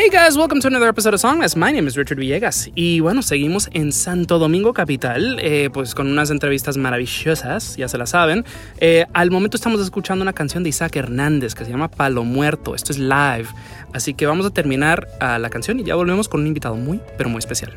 Hey guys, welcome to another episode of Songless. My name is Richard Villegas. Y bueno, seguimos en Santo Domingo Capital, eh, pues con unas entrevistas maravillosas, ya se la saben. Eh, al momento estamos escuchando una canción de Isaac Hernández que se llama Palo Muerto. Esto es live. Así que vamos a terminar a la canción y ya volvemos con un invitado muy, pero muy especial.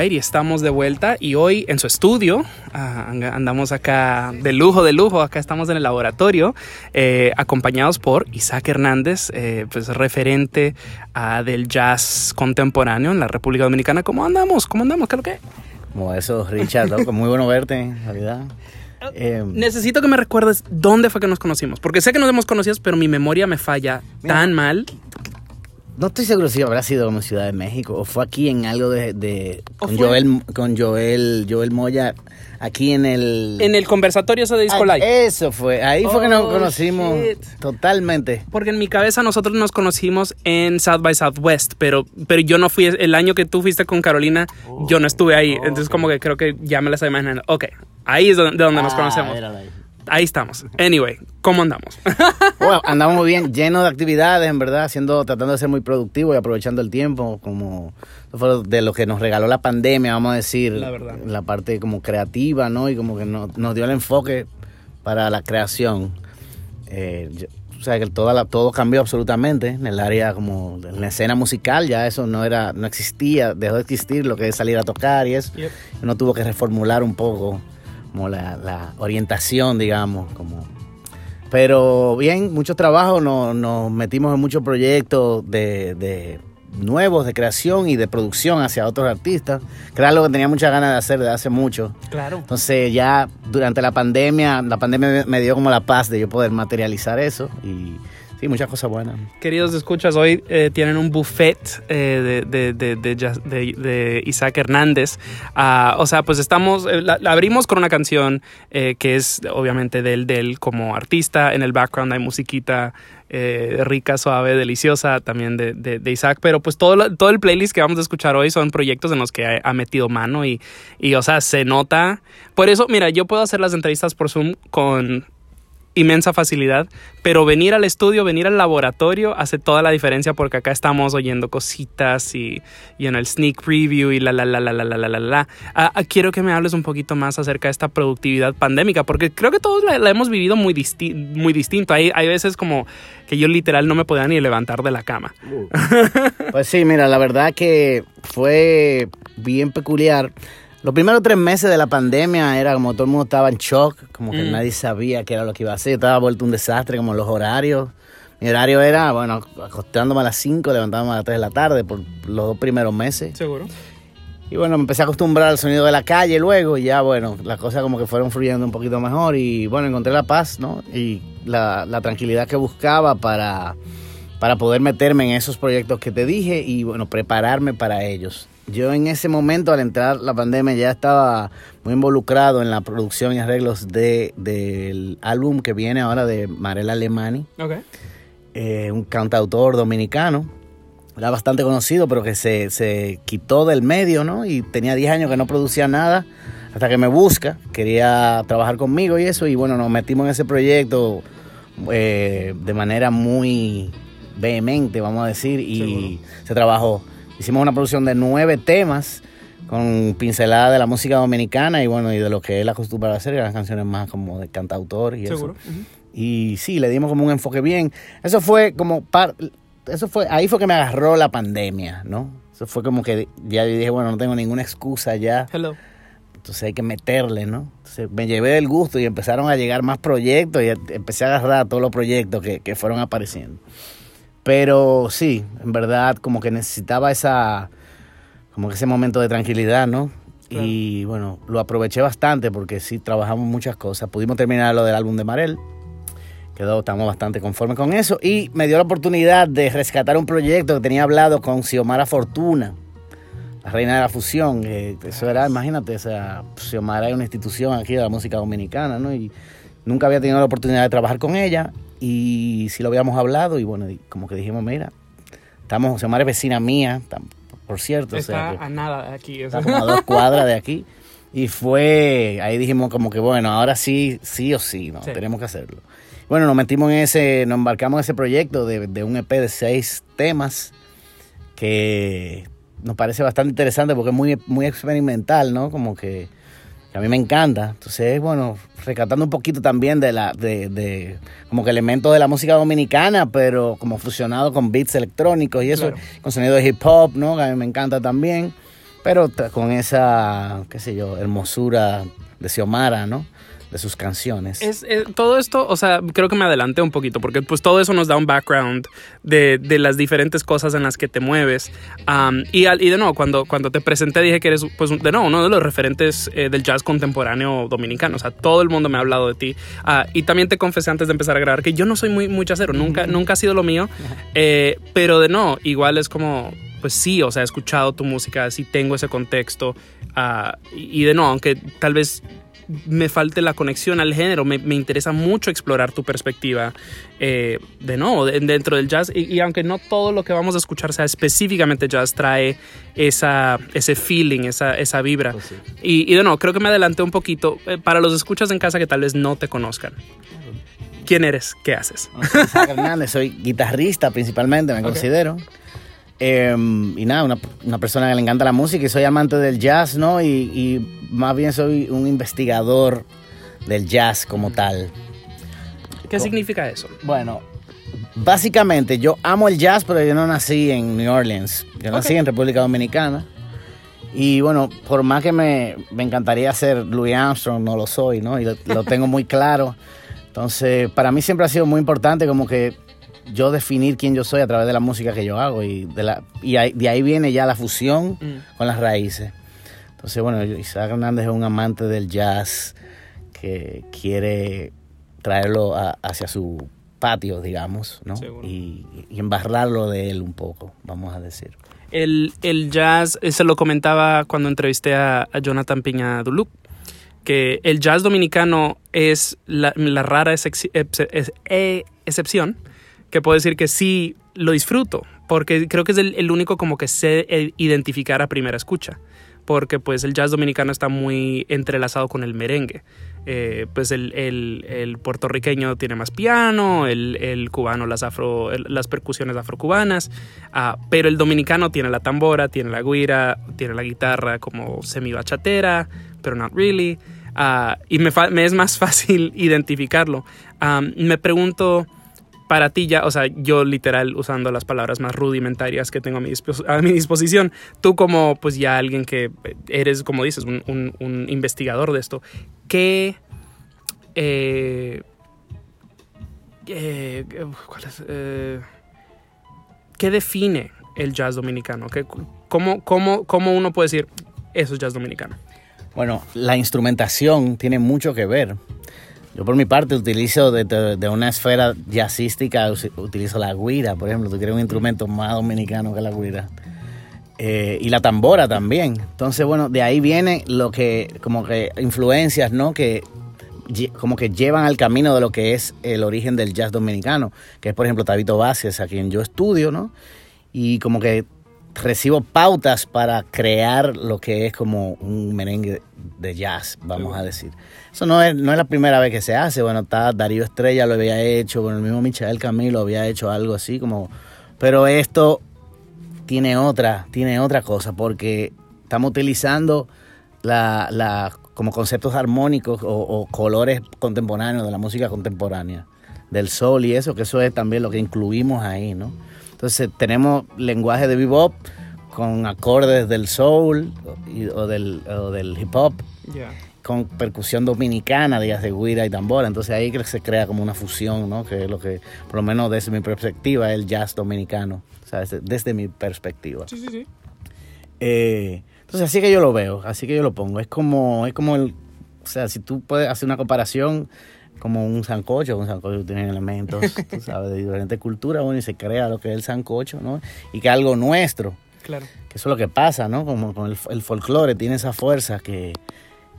Alright, y estamos de vuelta y hoy en su estudio ah, andamos acá de lujo, de lujo, acá estamos en el laboratorio eh, acompañados por Isaac Hernández, eh, pues referente ah, del jazz contemporáneo en la República Dominicana. ¿Cómo andamos? ¿Cómo andamos? ¿Qué es lo que? Como eso, Richard, muy bueno verte, en realidad. Eh, Necesito que me recuerdes dónde fue que nos conocimos, porque sé que nos hemos conocido, pero mi memoria me falla tan mal no estoy seguro si habrá sido como Ciudad de México o fue aquí en algo de, con, Joel, con Joel, Joel Moya, aquí en el... En el conversatorio ese de Disco Live. Eso fue, ahí fue que nos oh, conocimos totalmente. Porque en mi cabeza nosotros nos conocimos en South by Southwest, pero, pero yo no fui, el año que tú fuiste con Carolina, yo no estuve ahí. Entonces como que creo que ya me la estoy imaginando. Ok, ahí es de donde nos ah, conocemos ahí estamos. Anyway, ¿cómo andamos? bueno, andamos muy bien, lleno de actividades, en verdad, haciendo, tratando de ser muy productivo y aprovechando el tiempo, como de lo que nos regaló la pandemia, vamos a decir, la, verdad. la parte como creativa, ¿no? Y como que nos, dio el enfoque para la creación. Eh, o sea, que todo, todo cambió absolutamente en el área como en la escena musical, ya eso no era no existía, dejó de existir lo que es salir a tocar y eso. Uno tuvo que reformular un poco como la, orientación, digamos, como... Pero bien, mucho trabajo, nos, metimos en muchos proyectos de, nuevos de creación y de producción hacia otros artistas, que era algo que tenía muchas ganas de hacer desde hace mucho. Claro. Entonces ya durante la pandemia, la pandemia me dio como la paz de yo poder materializar eso y Sí, muchas cosas buenas. Queridos escuchas, hoy eh, tienen un buffet eh, de, de, de, Isaac Hernández. Ah, o sea, pues estamos, eh, la, abrimos con una canción que es obviamente del él, como artista. En el background hay musiquita rica, suave, deliciosa también de, Isaac. Pero pues todo, todo el playlist que vamos a escuchar hoy son proyectos en los que ha, ha metido mano y, y, o sea, se nota. Por eso, mira, yo puedo hacer las entrevistas por Zoom con inmensa facilidad, pero venir al estudio, venir al laboratorio hace toda la diferencia porque acá estamos oyendo cositas y, y en el sneak preview y la la la la la la la la la. Ah, ah, quiero que me hables un poquito más acerca de esta productividad pandémica porque creo que todos la, hemos vivido muy, muy distinto. Hay, hay veces como que yo literal no me podía ni levantar de la cama. Uh. Pues sí, mira, la verdad que fue bien peculiar los primeros tres meses de la pandemia era como todo el mundo estaba en shock, como que mm. nadie sabía qué era lo que iba a hacer. Estaba vuelto un desastre, como los horarios. Mi horario era, bueno, acostándome a las 5, levantándome a las 3 de la tarde por los dos primeros meses. Seguro. Y bueno, me empecé a acostumbrar al sonido de la calle luego y ya, bueno, las cosas como que fueron fluyendo un poquito mejor y bueno, encontré la paz, ¿no? Y la, la tranquilidad que buscaba para, para poder meterme en esos proyectos que te dije y bueno, prepararme para ellos. Yo en ese momento, al entrar la pandemia, ya estaba muy involucrado en la producción y arreglos de, del álbum que viene ahora de Marela Alemani. Eh, un cantautor dominicano. Era bastante conocido, pero que se, se quitó del medio, ¿no? Y tenía 10 años que no producía nada. Hasta que me busca, quería trabajar conmigo y eso. Y bueno, nos metimos en ese proyecto eh, de manera muy vehemente, vamos a decir. Y se trabajó Hicimos una producción de nueve temas con pincelada de la música dominicana y bueno, y de lo que él acostumbraba a hacer, las canciones más como de cantautor y eso. Y sí, le dimos como un enfoque bien. Eso fue como par, eso fue ahí fue que me agarró la pandemia, ¿no? Eso fue como que ya dije, bueno, no tengo ninguna excusa ya. Hello. Entonces hay que meterle, ¿no? Entonces me llevé el gusto y empezaron a llegar más proyectos y empecé a agarrar todos los proyectos que, que fueron apareciendo. Pero sí, en verdad como que necesitaba esa, como que ese momento de tranquilidad, ¿no? Y bueno, lo aproveché bastante porque sí, trabajamos muchas cosas. Pudimos terminar lo del álbum de Marel, quedó, estamos bastante conformes con eso. Y me dio la oportunidad de rescatar un proyecto que tenía hablado con Xiomara Fortuna, la reina de la fusión. eso era, imagínate, o sea, Xiomara es una institución aquí de la música dominicana, ¿no? Y nunca había tenido la oportunidad de trabajar con ella y sí lo habíamos hablado y bueno, como que dijimos, mira, estamos, Xiomara es vecina mía, por cierto. Está a nada de aquí. Está como a dos cuadras de aquí. Y fue, ahí dijimos como que bueno, ahora sí, sí o sí, ¿no? Tenemos que hacerlo. Bueno, nos metimos en ese, nos embarcamos en ese proyecto de, de un EP de seis temas que nos parece bastante interesante porque es muy, muy experimental, ¿no? Como que, a mí me encanta. Entonces, bueno, rescatando un poquito también de la, de, de, como que elementos de la música dominicana, pero como fusionado con beats electrónicos y eso, con sonido de hip hop, ¿no? Que a mí me encanta también. Pero con esa, qué sé yo, hermosura de Xiomara, ¿no? De sus canciones. Es, eh, todo esto, o sea, creo que me adelanté un poquito, porque pues todo eso nos da un background de, de las diferentes cosas en las que te mueves. y, y, de nuevo, cuando, cuando te presenté dije que eres, pues, de nuevo, uno de los referentes eh, del jazz contemporáneo dominicano. O sea, todo el mundo me ha hablado de ti. Ah, y también te confesé antes de empezar a grabar que yo no soy muy, muy jazzero, nunca, nunca ha sido lo mío. Eh, pero de no, igual es como pues sí, o sea, he escuchado tu música, sí tengo ese contexto. Ah, y, de no, aunque tal vez me falte la conexión al género. Me, interesa mucho explorar tu perspectiva eh, de no dentro del jazz. Y, aunque no todo lo que vamos a escuchar sea específicamente jazz, trae esa, ese feeling, esa, esa vibra. Pues y, de no, creo que me adelanté un poquito eh, para los escuchas en casa que tal vez no te conozcan. ¿Quién eres? ¿Qué haces? Soy soy guitarrista principalmente, me considero. Em, y nada, una, una, persona que le encanta la música y soy amante del jazz, ¿no? Y, más bien soy un investigador del jazz como tal. ¿Qué significa eso? Bueno, básicamente yo amo el jazz, pero yo no nací en New Orleans. Yo nací en República Dominicana. Y bueno, por más que me, me, encantaría ser Louis Armstrong, no lo soy, ¿no? Y lo, lo tengo muy claro. Entonces, para mí siempre ha sido muy importante como que yo definir quién yo soy a través de la música que yo hago y de, la, y de ahí viene ya la fusión mm. con las raíces. Entonces, bueno, Isaac Hernández es un amante del jazz que quiere traerlo hacia su patio, digamos, ¿no? Y, embarrarlo de él un poco, vamos a decir. El, jazz, se lo comentaba cuando entrevisté a, Jonathan Piña Duluc, que el jazz dominicano es la, rara e, excepción que puedo decir que sí lo disfruto, porque creo que es el, único como que sé eh, identificar a primera escucha, porque pues el jazz dominicano está muy entrelazado con el merengue. Eh, pues el, el, puertorriqueño tiene más piano, el, cubano las, afro, las percusiones afrocubanas, uh, pero el dominicano tiene la tambora, tiene la guira, tiene la guitarra como semi bachatera, pero not really. Uh, y me, es más fácil identificarlo. Um, me pregunto para ti ya, o sea, yo literal usando las palabras más rudimentarias que tengo a mi, disposición, tú como pues ya alguien que eres, como dices, un, investigador de esto, ¿qué... Eh, eh, eh, ¿Qué define el jazz dominicano? ¿Qué, cómo, cómo, ¿Cómo uno puede decir eso es jazz dominicano? Bueno, la instrumentación tiene mucho que ver. Yo por mi parte utilizo de, una esfera jazzística, utilizo la guira, por ejemplo, tú quieres un instrumento más dominicano que la guira. Eh, y la tambora también. Entonces, bueno, de ahí viene lo que, como que influencias, ¿no? Que como que llevan al camino de lo que es el origen del jazz dominicano, que es por ejemplo Tabito Vázquez, a quien yo estudio, ¿no? Y como que recibo pautas para crear lo que es como un merengue de jazz, vamos a decir. Eso no es, no es la primera vez que se hace. Bueno, está Darío Estrella lo había hecho, bueno, el mismo Michael Camilo había hecho algo así como... Pero esto tiene otra, tiene otra cosa, porque estamos utilizando la, la, como conceptos armónicos o, o colores contemporáneos de la música contemporánea, del sol y eso, que eso es también lo que incluimos ahí, ¿no? Entonces tenemos lenguaje de bebop con acordes del soul o, del, del, hip hop, con percusión dominicana, días de guira y tambora. Entonces ahí se crea como una fusión, ¿no? Que es lo que, por lo menos desde mi perspectiva, es el jazz dominicano. O sea, desde, mi perspectiva. Sí, sí, sí. Eh, entonces así que yo lo veo, así que yo lo pongo. Es como, es como el, o sea, si tú puedes hacer una comparación, como un sancocho, un sancocho tiene elementos, tú sabes, de diferentes culturas, bueno, y se crea lo que es el sancocho, ¿no? Y que es algo nuestro. Claro. Que eso es lo que pasa, ¿no? Como con el, el folclore tiene esa fuerza que,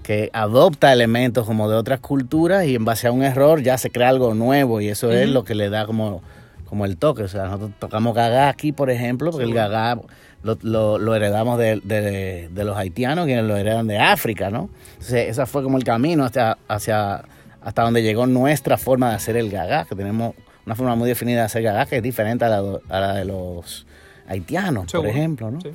que adopta elementos como de otras culturas y en base a un error ya se crea algo nuevo y eso es lo que le da como, como el toque. O sea, nosotros tocamos gagá aquí, por ejemplo, porque Sí. el gagá lo, lo- lo heredamos de, de- de los haitianos, quienes lo heredan de África, ¿no? Entonces, ese fue como el camino hacia, hacia, hasta donde llegó nuestra forma de hacer el gagá, que tenemos una forma muy definida de hacer gagá que es diferente a la, a la de los haitianos, Seguro. por ejemplo, ¿no? Sí.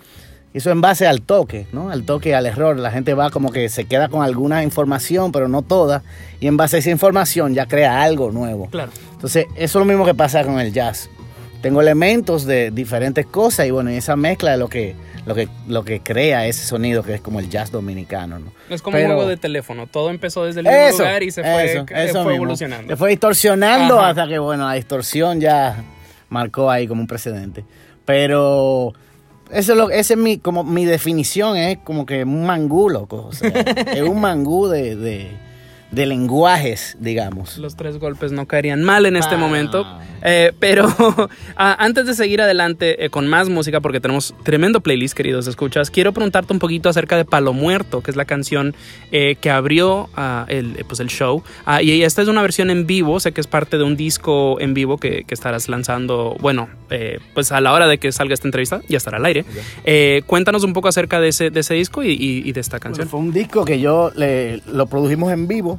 Eso en base al toque, ¿no? Al toque, al error. La gente va como que se queda con alguna información, pero no toda. Y en base a esa información ya crea algo nuevo. Claro. Entonces, eso es lo mismo que pasa con el jazz. Tengo elementos de diferentes cosas y bueno, y esa mezcla de lo que, lo que, lo que crea ese sonido que es como el jazz dominicano, ¿no? Es como Pero- un juego de teléfono. Todo empezó desde el mismo Eso, lugar y se fue, eso, eso fue mismo. evolucionando. Se fue distorsionando Ajá. hasta que, bueno, la distorsión ya marcó ahí como un precedente. Pero eso es lo, esa es mi, como mi definición, es como que un mangú, loco. O sea, es un mangú de, de, de lenguajes, digamos. Los tres golpes no caerían mal en este Ah. momento. Eh, pero antes de seguir adelante eh, con más música, porque tenemos tremendo playlist, queridos escuchas, quiero preguntarte un poquito acerca de Palo Muerto, que es la canción eh, que abrió ah, el, pues el show. Ah, y esta es una versión en vivo, sé que es parte de un disco en vivo que, que estarás lanzando, bueno, pues a la hora de que salga esta entrevista, ya estará al aire. Cuéntanos un poco acerca de ese, de ese disco y, y- y de esta canción. Bueno, fue un disco que yo le, lo produjimos en vivo.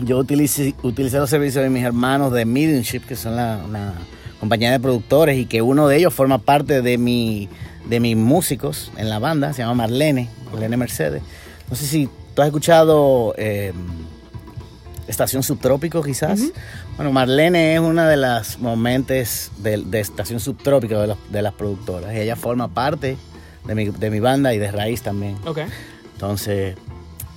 Yo utilicé, utilicé los servicios de mis hermanos de Mediumship, que son la, una compañía de productores, y que uno de ellos forma parte de, mi, de mis músicos en la banda, se llama Marlene, Marlene Mercedes. No sé si tú has escuchado eh, Estación Subtrópico, quizás. Bueno, Marlene es una de las momentes de, de Estación Subtrópico de, los- de las productoras, y ella forma parte de mi, de mi banda y de Raíz también. Ok. Entonces,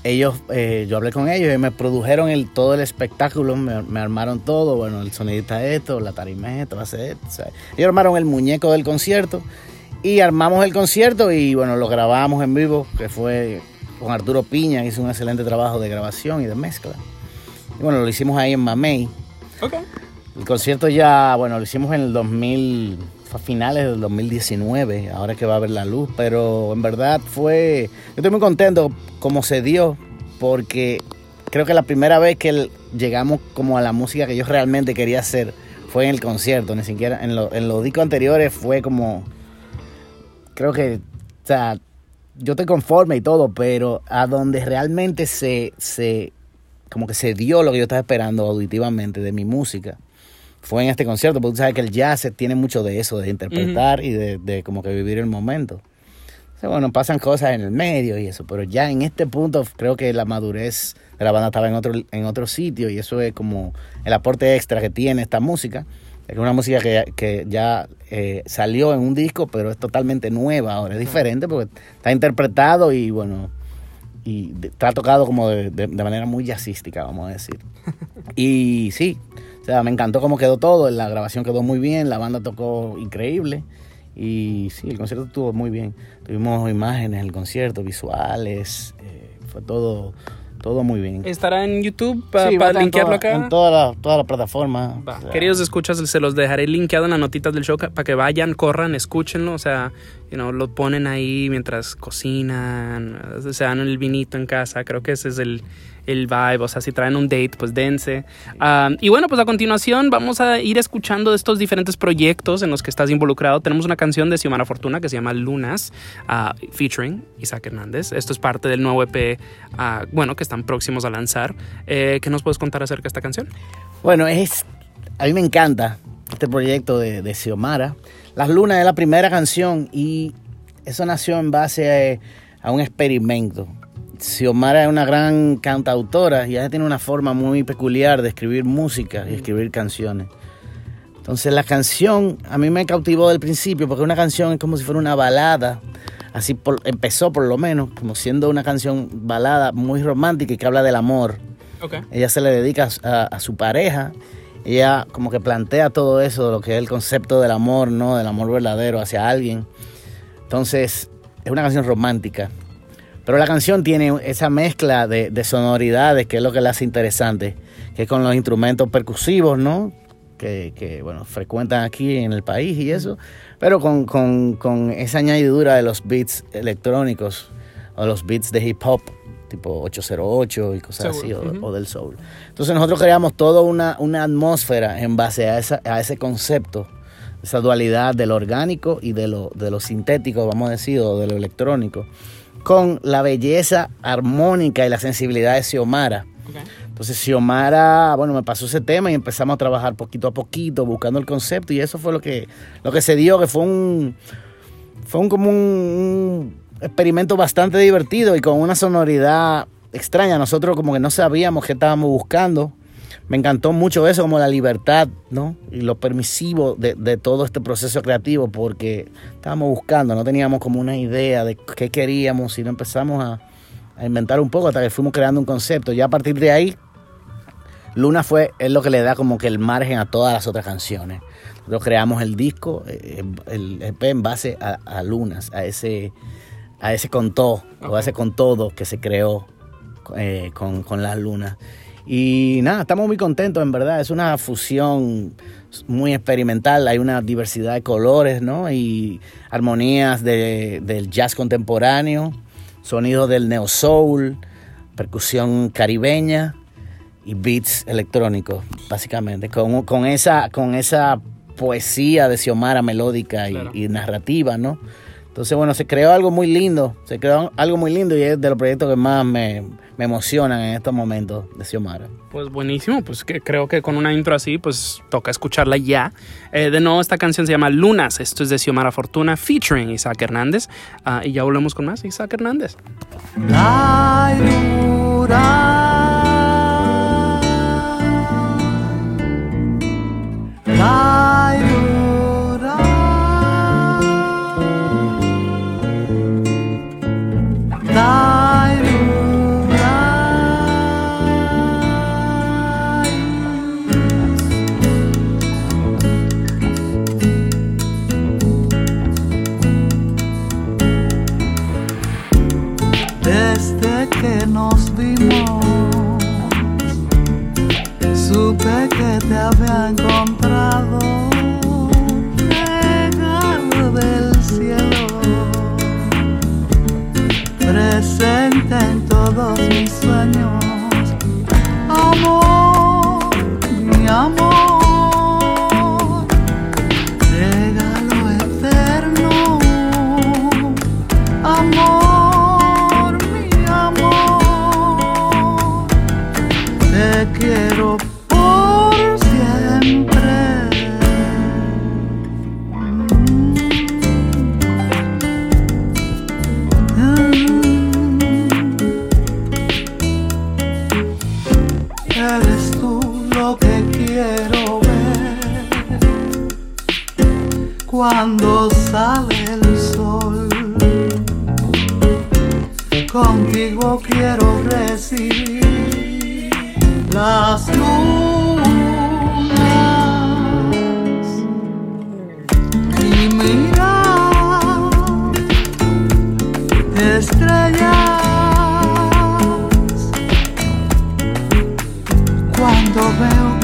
ellos, eh, yo hablé con ellos y me produjeron el, todo el espectáculo, me, me armaron todo, bueno, el sonidista esto, la tarima esto, va a ser esto. o sea, ellos armaron el muñeco del concierto y armamos el concierto y bueno, lo grabamos en vivo, que fue con Arturo Piña, hizo un excelente trabajo de grabación y de mezcla. Y bueno, lo hicimos ahí en Mamey. Ok. El concierto ya, bueno, lo hicimos en el 2000, fue a finales del 2019, ahora que va a ver la luz, pero en verdad fue, yo estoy muy contento como se dio, porque creo que la primera vez que llegamos como a la música que yo realmente quería hacer fue en el concierto, ni siquiera en, lo- los discos anteriores fue como, creo que, o sea, yo estoy conforme y todo, pero a donde realmente se, se, como que se dio lo que yo estaba esperando auditivamente de mi música, fue en este concierto, porque tú sabes que el jazz tiene mucho de eso, de interpretar y de, de como que vivir el momento. Sea, bueno, pasan cosas en el medio y eso, pero ya en este punto creo que la madurez de la banda estaba en otro, en otro sitio y eso es como el aporte extra que tiene esta música. Es una música que, que ya eh, salió en un disco, pero es totalmente nueva ahora, es diferente porque está interpretado y bueno, y está tocado como de, de- de manera muy jazzística, vamos a decir. Y sí, o sea, me encantó cómo quedó todo, la grabación quedó muy bien, la banda tocó increíble y sí, el concierto estuvo muy bien. Tuvimos imágenes del concierto, visuales, eh, fue todo, todo muy bien. Estará en YouTube para Sí, va a estar en linkearlo toda- acá. En todas las toda la plataformas. Va. O sea, Queridos escuchas, se los dejaré linkeado en las notitas del show para que vayan, corran, escúchenlo. O sea, you know, lo ponen ahí mientras cocinan, se dan el vinito en casa. Creo que ese es el, el vibe. O sea, si traen un date, pues dense. Ah, y bueno, pues a continuación vamos a ir escuchando de estos diferentes proyectos en los que estás involucrado. Tenemos una canción de Xiomara Fortuna que se llama Lunas, ah, featuring Isaac Hernández. Esto es parte del nuevo EP, ah, bueno, que están próximos a lanzar. Eh, ¿Qué nos puedes contar acerca de esta canción? Bueno, es, a mí me encanta este proyecto de, de Xiomara. Las Lunas es la primera canción y eso nació en base a, a un experimento. Xiomara es una gran cantautora y ella tiene una forma muy peculiar de escribir música y escribir canciones. Entonces la canción a mí me cautivó del principio porque una canción es como si fuera una balada. Así por- empezó por lo menos, como siendo una canción balada muy romántica y que habla del amor. Ok. Ella se le dedica a, a su pareja. Ella como que plantea todo eso, lo que es el concepto del amor, ¿no? Del amor verdadero hacia alguien. Entonces, es una canción romántica. Pero la canción tiene esa mezcla de, de sonoridades que es lo que la hace interesante. que es con los instrumentos percusivos, ¿no? Que, que, bueno, frecuentan aquí en el país y eso, pero con, con, con esa añadidura de los beats electrónicos o los beats de hip hop, tipo 808 y cosas así, o, del soul. Entonces nosotros creamos toda una, una atmósfera en base a, esa, a ese concepto, esa dualidad de lo orgánico y de lo, de lo sintético, vamos a decir, o de lo electrónico, con la belleza armónica y la sensibilidad de Xiomara. Entonces Xiomara, bueno, me pasó ese tema y empezamos a trabajar poquito a poquito, buscando el concepto y eso fue lo que, lo que se dio, que fue un, fue un como un, experimento bastante divertido y con una sonoridad extraña. Nosotros como que no sabíamos qué estábamos buscando. Me encantó mucho eso, como la libertad, ¿no? Y lo permisivo de, de, todo este proceso creativo, porque estábamos buscando, no teníamos como una idea de qué queríamos, y empezamos a, a inventar un poco hasta que fuimos creando un concepto. Ya a partir de ahí, Luna fue, es lo que le da como que el margen a todas las otras canciones. Nosotros creamos el disco, eh, el EP en base a, a Lunas, a ese, a ese con todo, o a ese con todo que se creó eh, con, con las lunas. Y nada, estamos muy contentos, en verdad. Es una fusión muy experimental. Hay una diversidad de colores, ¿no? Y armonías de, del jazz contemporáneo, sonido del neo soul, percusión caribeña y beats electrónicos, básicamente. Con, con, esa, con esa poesía de Xiomara melódica y, claro. y narrativa, ¿no? Entonces, bueno, se creó algo muy lindo, se creó algo muy lindo y es de los proyectos que más me, me emocionan en estos momentos de Xiomara. Pues buenísimo, pues que creo que con una intro así, pues toca escucharla ya. Eh, de nuevo, esta canción se llama Lunas, esto es de Xiomara Fortuna, featuring Isaac Hernández. Uh, y ya volvemos con más, Isaac Hernández. La había encontrado regalo del cielo, presente en todos mis cuando sale el sol. Contigo quiero recibir las lunas y mirar estrellas cuando veo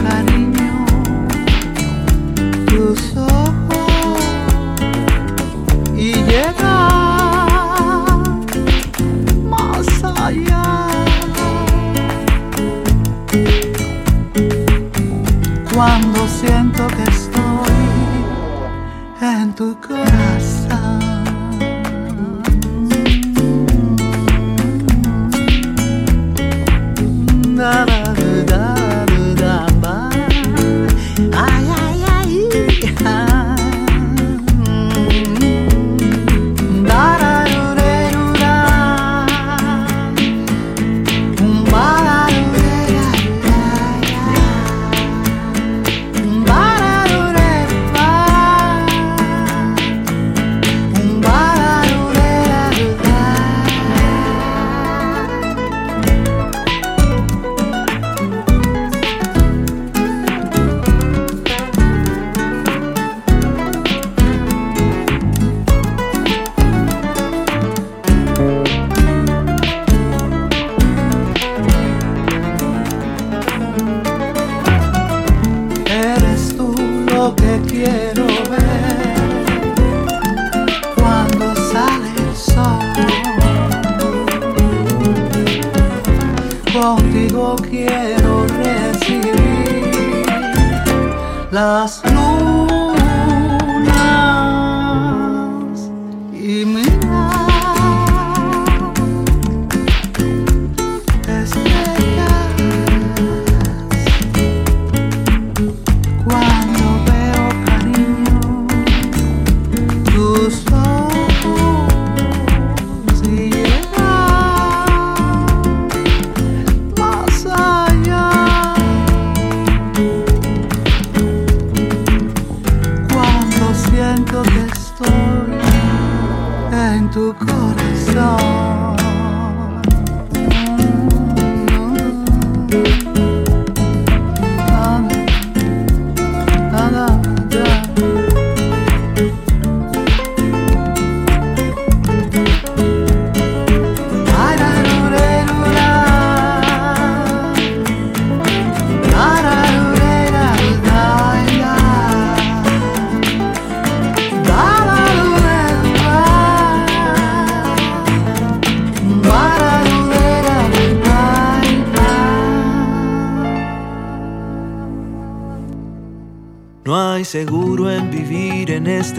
one.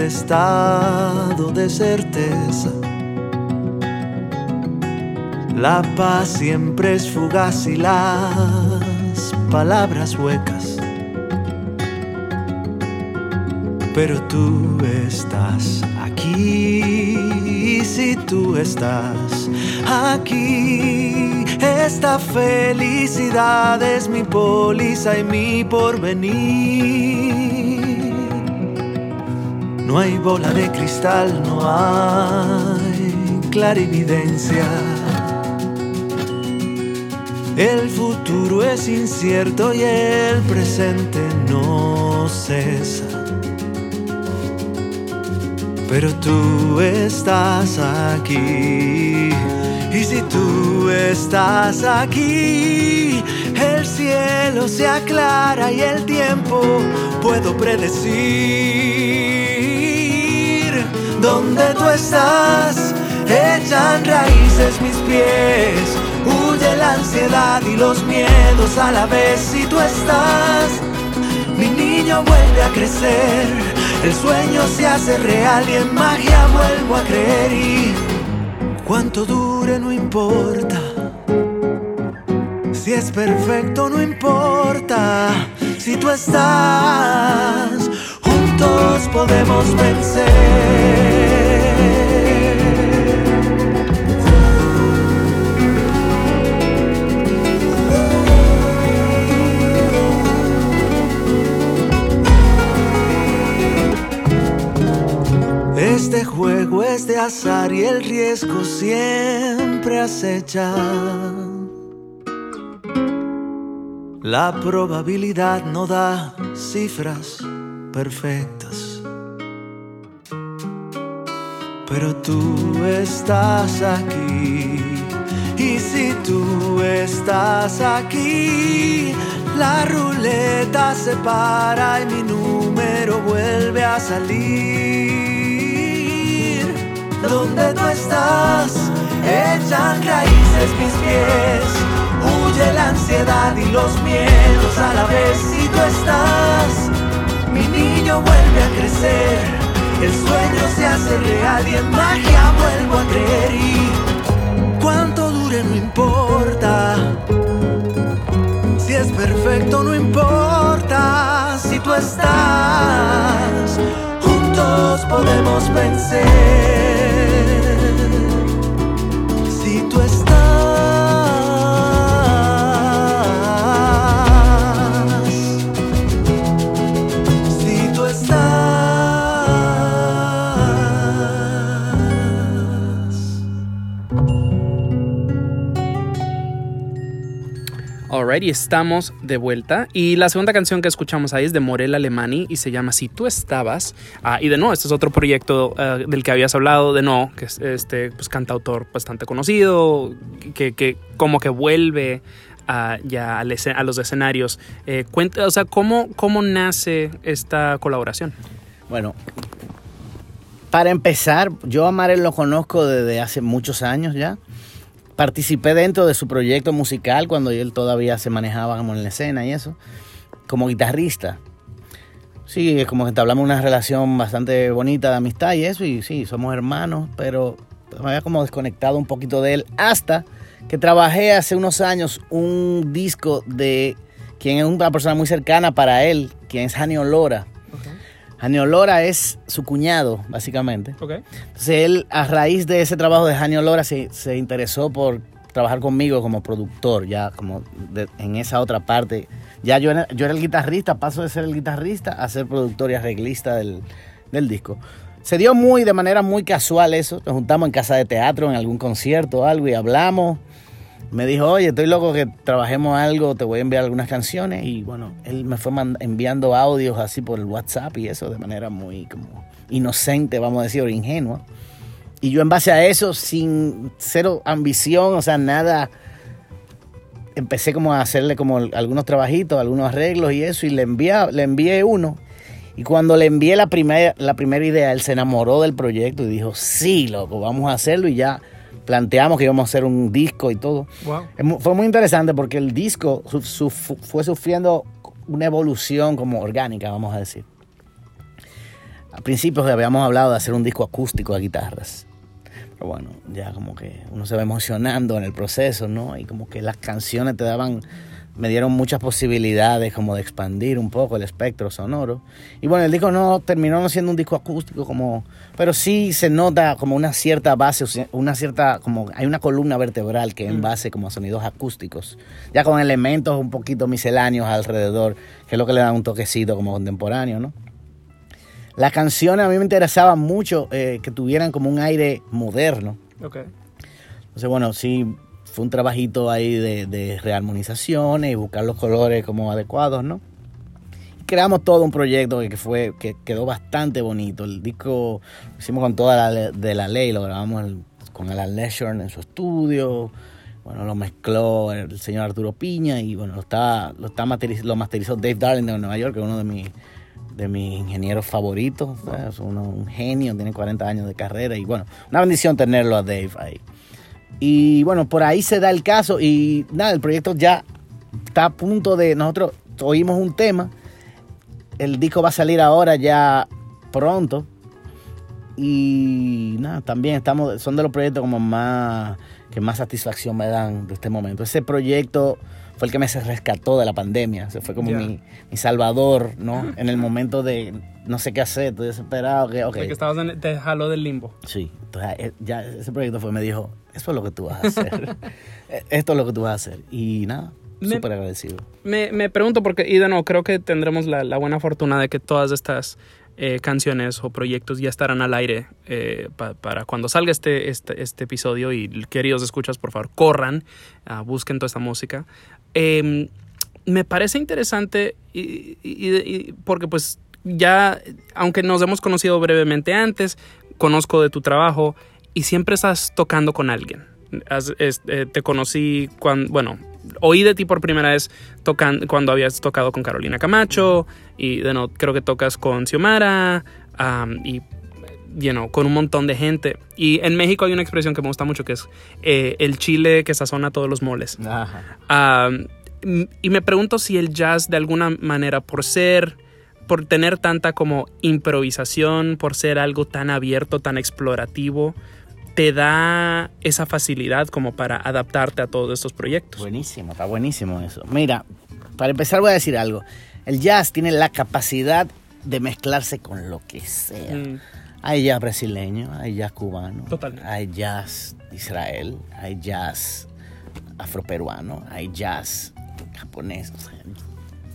Este estado de certeza. La paz siempre es fugaz y las palabras huecas. Pero tú estás aquí y si tú estás aquí, esta felicidad es mi póliza y mi porvenir. No hay bola de cristal, no hay clarividencia. El futuro es incierto y el presente no cesa. Pero tú estás aquí. Y si tú estás aquí, el cielo se aclara y el tiempo puedo predecir. Donde tú estás, echan raíces mis pies. Huye la ansiedad y los miedos a la vez. Si tú estás, mi niño vuelve a crecer. El sueño se hace real y en magia vuelvo a creer. Y cuánto dure no importa. Si es perfecto no importa. Si tú estás, juntos podemos vencer. Este juego es de azar y el riesgo siempre acecha. La probabilidad no da cifras perfectas. Pero tú estás aquí. Y si tú estás aquí, la ruleta se para y mi número vuelve a salir. Donde tú estás, echan raíces mis pies. Huye la ansiedad y los miedos a la vez. Si tú estás, mi niño vuelve a crecer. El sueño se hace real y en magia vuelvo a creer. Y cuánto dure no importa. Si es perfecto no importa. Si tú estás, juntos podemos vencer. Alright, y estamos de vuelta. Y la segunda canción que escuchamos ahí es de Morel Alemani y se llama Si tú estabas. Ah, y de nuevo, este es otro proyecto ah, del que habías hablado, de no, que es este pues, cantautor bastante conocido, que, que como que vuelve a, ya a los escenarios. Eh, cuenta, o sea, ¿cómo, ¿cómo nace esta colaboración? Bueno, para empezar, yo a Marel lo conozco desde hace muchos años ya. Participé dentro de su proyecto musical cuando él todavía se manejaba como en la escena y eso, como guitarrista. Sí, es como que entablamos una relación bastante bonita de amistad y eso, y sí, somos hermanos, pero me había como desconectado un poquito de él hasta que trabajé hace unos años un disco de quien es una persona muy cercana para él, quien es Jani Olora. Jani Olora es su cuñado, básicamente. Okay. Entonces él, a raíz de ese trabajo de Jani Olora, se, se interesó por trabajar conmigo como productor, ya como de- en esa otra parte. Ya yo era, yo era el guitarrista, paso de ser el guitarrista a ser productor y arreglista del, del disco. Se dio muy, de manera muy casual eso. Nos juntamos en casa de teatro, en algún concierto o algo y hablamos. Me dijo, oye, estoy loco que trabajemos algo, te voy a enviar algunas canciones. Y bueno, él me fue enviando audios así por el WhatsApp y eso de manera muy como inocente, vamos a decir, o ingenua. Y yo en base a eso, sin cero ambición, o sea, nada, empecé como a hacerle como algunos trabajitos, algunos arreglos y eso, y le envié, le envié uno. Y cuando le envié la primera, la primera idea, él se enamoró del proyecto y dijo, sí, loco, vamos a hacerlo y ya planteamos que íbamos a hacer un disco y todo. Wow. Fue muy interesante porque el disco su- su- fue sufriendo una evolución como orgánica, vamos a decir. Al principio habíamos hablado de hacer un disco acústico de guitarras. Pero bueno, ya como que uno se va emocionando en el proceso, ¿no? Y como que las canciones te daban, me dieron muchas posibilidades como de expandir un poco el espectro sonoro. Y bueno, el disco no terminó no siendo un disco acústico como, pero sí se nota como una cierta base, una cierta, como hay una columna vertebral que es en base como a sonidos acústicos, ya con elementos un poquito misceláneos alrededor, que es lo que le da un toquecito como contemporáneo, ¿no? Las canciones a mí me interesaba mucho eh, que tuvieran como un aire moderno. Okay. Entonces, bueno, sí, fue un trabajito ahí de, de rearmonizaciones y buscar los colores como adecuados, ¿no? Creamos todo un proyecto que fue que quedó bastante bonito. El disco lo hicimos con toda la de la ley, lo grabamos con Alan Leisure en su estudio. Bueno, lo mezcló el señor Arturo Piña y bueno, lo está, lo está masteriz- lo masterizó Dave Darling de Nueva York, que es uno de mis de mis ingenieros favoritos. Es uno- un genio, tiene 40 años de carrera y bueno, una bendición tenerlo a Dave ahí. Y bueno, por ahí se da el caso y nada, el proyecto ya está a punto de, nosotros oímos un tema, el disco va a salir ahora ya pronto y nada, también estamos, son de los proyectos como más, que más satisfacción me dan de este momento. Ese proyecto fue el que me se rescató de la pandemia, se fue como mi, mi salvador, ¿no? En el momento de no sé qué hacer, estoy desesperado, que, ok. Porque estabas en, te jaló del limbo. Sí, entonces eh, ya ese proyecto fue, me dijo, eso es lo que tú vas a hacer. Esto es lo que tú vas a hacer. Y nada, Me- súper agradecido. Me, me pregunto porque, y de nuevo, creo que tendremos la, la buena fortuna de que todas estas eh, canciones o proyectos ya estarán al aire eh, pa- para cuando salga este, este, este episodio y queridos escuchas, por favor, corran, ah, busquen toda esta música. Eh, me parece interesante y, y- y- porque pues ya, aunque nos hemos conocido brevemente antes, conozco de tu trabajo y siempre estás tocando con alguien. Has- es- eh, te conocí cuando, bueno, oí de ti por primera vez tocan, cuando habías tocado con Carolina Camacho y de nuevo, creo que tocas con Xiomara y you know, con un montón de gente. Y en México hay una expresión que me gusta mucho que es eh, el chile que sazona todos los moles. Um, y me pregunto si el jazz de alguna manera, por ser, por tener tanta como improvisación, por ser algo tan abierto, tan explorativo, te da esa facilidad como para adaptarte a todos estos proyectos. Buenísimo, está buenísimo eso. Mira, para empezar voy a decir algo. El jazz tiene la capacidad de mezclarse con lo que sea. Mm, Hay jazz brasileño, hay jazz cubano, Totalmente. hay jazz Israel, hay jazz afroperuano, hay jazz japonés. o sea,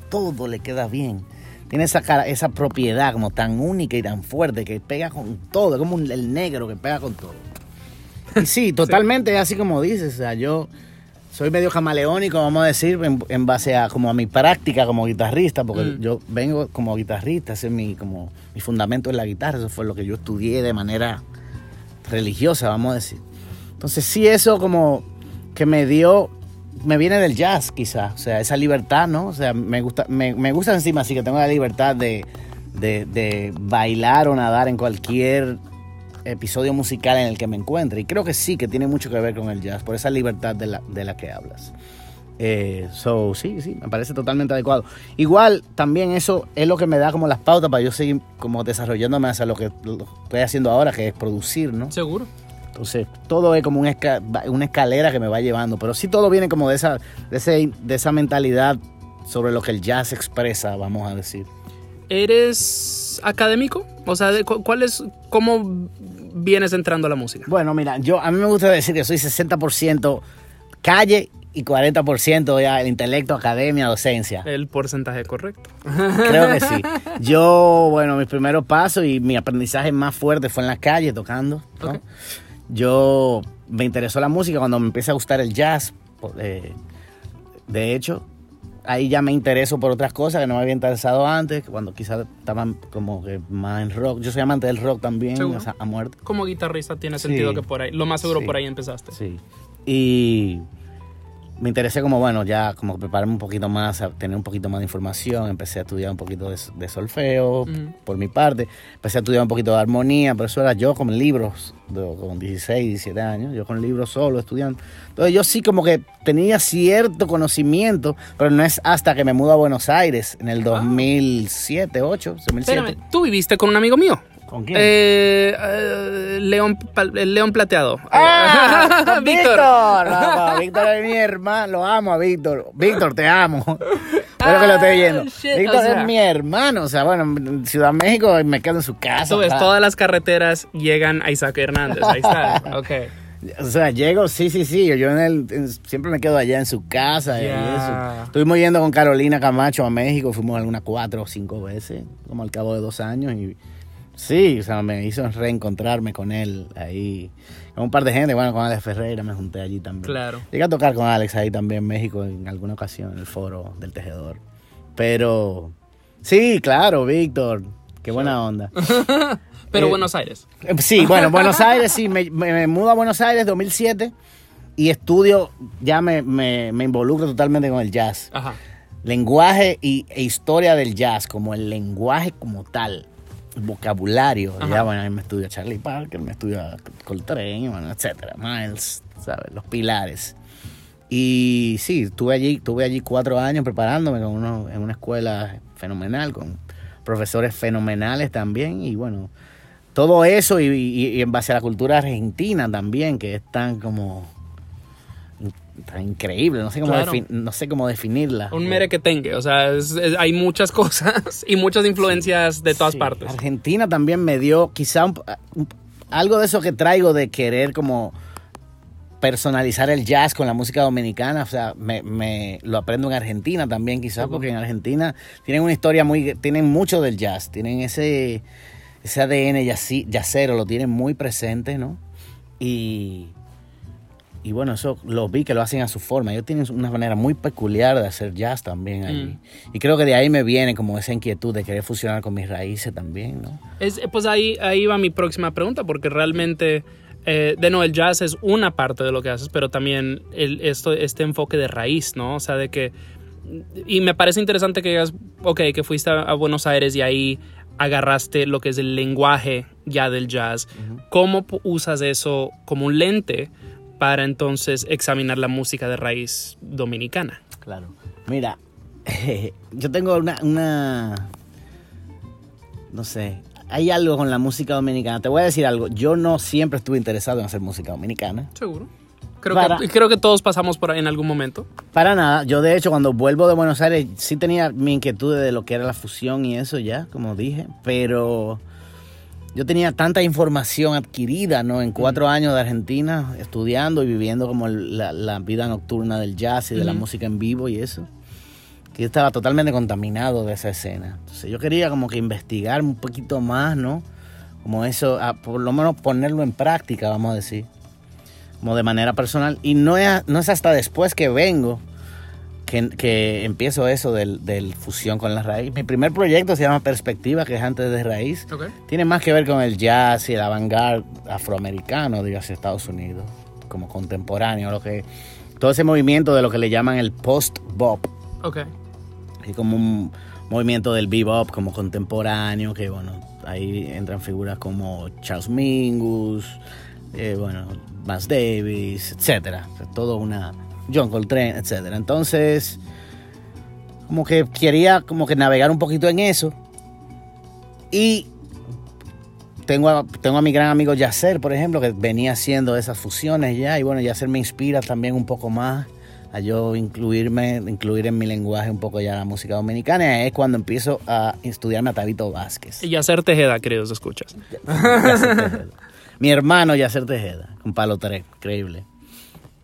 todo le queda bien. Tiene esa, cara, esa propiedad como tan única y tan fuerte que pega con todo, como el negro que pega con todo. Y sí, totalmente así como dices. O sea, yo soy medio camaleónico, vamos a decir, en, en base a como a mi práctica como guitarrista, porque Mm. yo vengo como guitarrista, ese es mi, como, mi fundamento en la guitarra, eso fue lo que yo estudié de manera religiosa, vamos a decir. Entonces sí, eso como que me dio me viene del jazz, quizás. O sea, esa libertad, ¿no? O sea, me gusta, me, me gusta encima así que tengo la libertad de, de, de bailar o nadar en cualquier episodio musical en el que me encuentre. Y creo que sí, que tiene mucho que ver con el jazz, por esa libertad de la, de la que hablas. Eh, so, sí, sí, me parece totalmente adecuado. Igual, también eso es lo que me da como las pautas para yo seguir como desarrollándome hacia lo que estoy haciendo ahora, que es producir, ¿no? Seguro. Entonces, todo es como una, esca- una escalera que me va llevando, pero sí todo viene como de esa, de, ese- de esa mentalidad sobre lo que el jazz expresa, vamos a decir. ¿Eres académico? O sea, ¿cuál es, cómo vienes entrando a la música? Bueno, mira, yo a mí me gusta decir que soy 60% calle y 40% ya el intelecto, academia, docencia. El porcentaje correcto. Creo que sí. Yo, bueno, mis primeros pasos y mi aprendizaje más fuerte fue en la calle tocando. Yo me interesó la música cuando me empieza a gustar el jazz. eh, de hecho, ahí ya me intereso por otras cosas que no me había interesado antes, cuando quizás estaban como que más en rock. Yo soy amante del rock también, o sea, a muerte. Como guitarrista tiene Sí. sentido que por ahí, lo más seguro Sí. por ahí empezaste. Sí. Y me interesé como, bueno, ya como prepararme un poquito más, a tener un poquito más de información. Empecé a estudiar un poquito de, de solfeo por mi parte. Empecé a estudiar un poquito de armonía, pero eso era yo con libros, de- con 16, 17 años, yo con libros solo estudiando. Entonces yo sí como que tenía cierto conocimiento, pero no es hasta que me mudo a Buenos Aires en el 2007, 8, 2007. Espérame, tú viviste con un amigo mío. ¿Con quién? Eh, eh, León, el León Plateado. ¡Ah! Víctor. Víctor. No, Víctor es mi hermano. Lo amo a Víctor. Víctor, te amo. Espero que lo viendo. Ah, shit, Víctor o sea. es mi hermano. O sea, bueno, en Ciudad México me quedo en su casa. Tú ves, todas las carreteras llegan a Isaac Hernández. Ahí está. Ok. O sea, llego, sí, sí, sí. Yo en el, en- siempre me quedo allá en su casa y eso. Estuvimos yendo con Carolina Camacho a México. Fuimos algunas cuatro o cinco veces, como al cabo de dos años. Y sí, o sea, me hizo reencontrarme con él ahí. Con un par de gente. Bueno, con Alex Ferreira me junté allí también. Claro. Llegué a tocar con Alex ahí también en México en alguna ocasión, en el foro del tejedor. Pero sí, claro, Víctor. Qué buena onda. Pero Eh, Buenos Aires. Eh, Sí, bueno, Buenos Aires, sí, me, me, me mudo a Buenos Aires 2007 y estudio, ya me, me, me involucro totalmente con el jazz. Ajá. Lenguaje y, e historia del jazz, como el lenguaje como tal, vocabulario. Ajá. Ya, bueno, ahí me estudia Charlie Parker, me estudia Coltrane, bueno, etcétera, Miles, ¿sabes? Los pilares. Y sí, estuve allí, estuve allí cuatro años preparándome con uno, en una escuela fenomenal, con profesores fenomenales también. Y bueno, todo eso y, y- y en base a la cultura argentina también, que es tan como tan increíble, no sé cómo, Claro. no sé cómo definirla. Un merequetengue. O sea, es- es- hay muchas cosas y muchas influencias de todas Sí, partes. Argentina también me dio quizá un- un- algo de eso que traigo de querer como personalizar el jazz con la música dominicana, o sea, me, me- lo aprendo en Argentina también quizás porque en Argentina tienen una historia muy, tienen mucho del jazz, tienen ese, ese ADN jazzy- jazzero, lo tienen muy presente, ¿no? Y, y bueno, eso lo vi que lo hacen a su forma, ellos tienen una manera muy peculiar de hacer jazz también allí. Y creo que de ahí me viene como esa inquietud de querer fusionar con mis raíces también, ¿no? Es, pues ahí, ahí va mi próxima pregunta, porque realmente, eh, de nuevo, el jazz es una parte de lo que haces, pero también el, esto, este enfoque de raíz, ¿no? O sea, de que... Y me parece interesante que digas, ok, que fuiste a, a Buenos Aires y ahí agarraste lo que es el lenguaje ya del jazz. ¿Cómo pu- usas eso como un lente para entonces examinar la música de raíz dominicana? Claro. Mira, yo tengo una, una, no sé, hay algo con la música dominicana. Te voy a decir algo, yo no siempre estuve interesado en hacer música dominicana. Seguro. Creo, Para- que, creo que todos pasamos por ahí en algún momento. Para nada, yo de hecho cuando vuelvo de Buenos Aires sí tenía mi inquietud de lo que era la fusión y eso ya, como dije, pero yo tenía tanta información adquirida, ¿no? En cuatro años de Argentina, estudiando y viviendo como la, la vida nocturna del jazz y de la música en vivo y eso, que yo estaba totalmente contaminado de esa escena. Entonces yo quería como que investigar un poquito más, ¿no? Como eso, a- por lo menos ponerlo en práctica, vamos a decir como de manera personal. Y no es, no es hasta después que vengo que, que empiezo eso del, del fusión con la raíz. Mi primer proyecto se llama Perspectiva, que es antes de raíz. Tiene más que ver con el jazz y el avant-garde afroamericano, dígase Estados Unidos, como contemporáneo, lo que todo ese movimiento de lo que le llaman el post-bop. Ok. Es como un movimiento del bebop como contemporáneo, que bueno, ahí entran figuras como Charles Mingus, eh, bueno, Miles Davis, etcétera. O sea, todo una John Coltrane, etcétera. Entonces, como que quería como que navegar un poquito en eso. Y tengo a, tengo a mi gran amigo Yasser, por ejemplo, que venía haciendo esas fusiones ya. Y bueno, Yasser me inspira también un poco más a yo incluirme, incluir en mi lenguaje un poco ya la música dominicana. Es cuando empiezo a estudiarme a Tabito Vázquez. Y hacer Tejeda, queridos escuchas. Yasser Tejeda. Mi hermano Yasser Tejeda, con palo 3, increíble.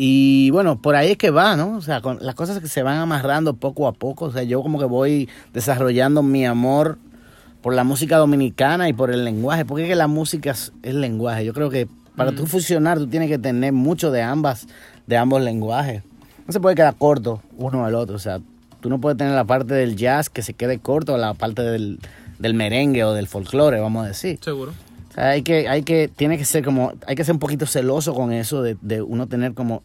Y bueno, por ahí es que va, ¿no? O sea, con las cosas que se van amarrando poco a poco. O sea, yo como que voy desarrollando mi amor por la música dominicana y por el lenguaje. Porque es que la música es el lenguaje. Yo creo que para tú fusionar, tú tienes que tener mucho de ambas, de ambos lenguajes. No se puede quedar corto uno al otro. O sea, tú no puedes tener la parte del jazz que se quede corto la parte del, del merengue o del folclore, vamos a decir. Seguro. O sea, hay que, hay que, tiene que ser como, hay que ser un poquito celoso con eso de, de uno tener como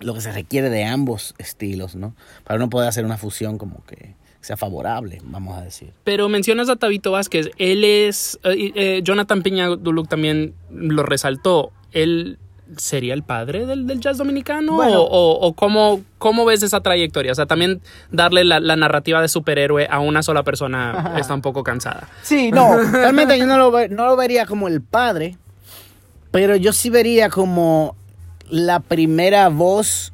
lo que se requiere de ambos estilos, ¿no? Para uno poder hacer una fusión como que sea favorable, vamos a decir. Pero mencionas a Tabito Vázquez. Él es. eh, eh, Jonathan Piña Duluc también lo resaltó. Él sería el padre del, del jazz dominicano? Bueno. ¿O, o- o cómo, cómo ves esa trayectoria? O sea, también darle la, la narrativa de superhéroe a una sola persona está un poco cansada. Sí, no, realmente yo no lo, ve- no lo vería como el padre, pero yo sí vería como la primera voz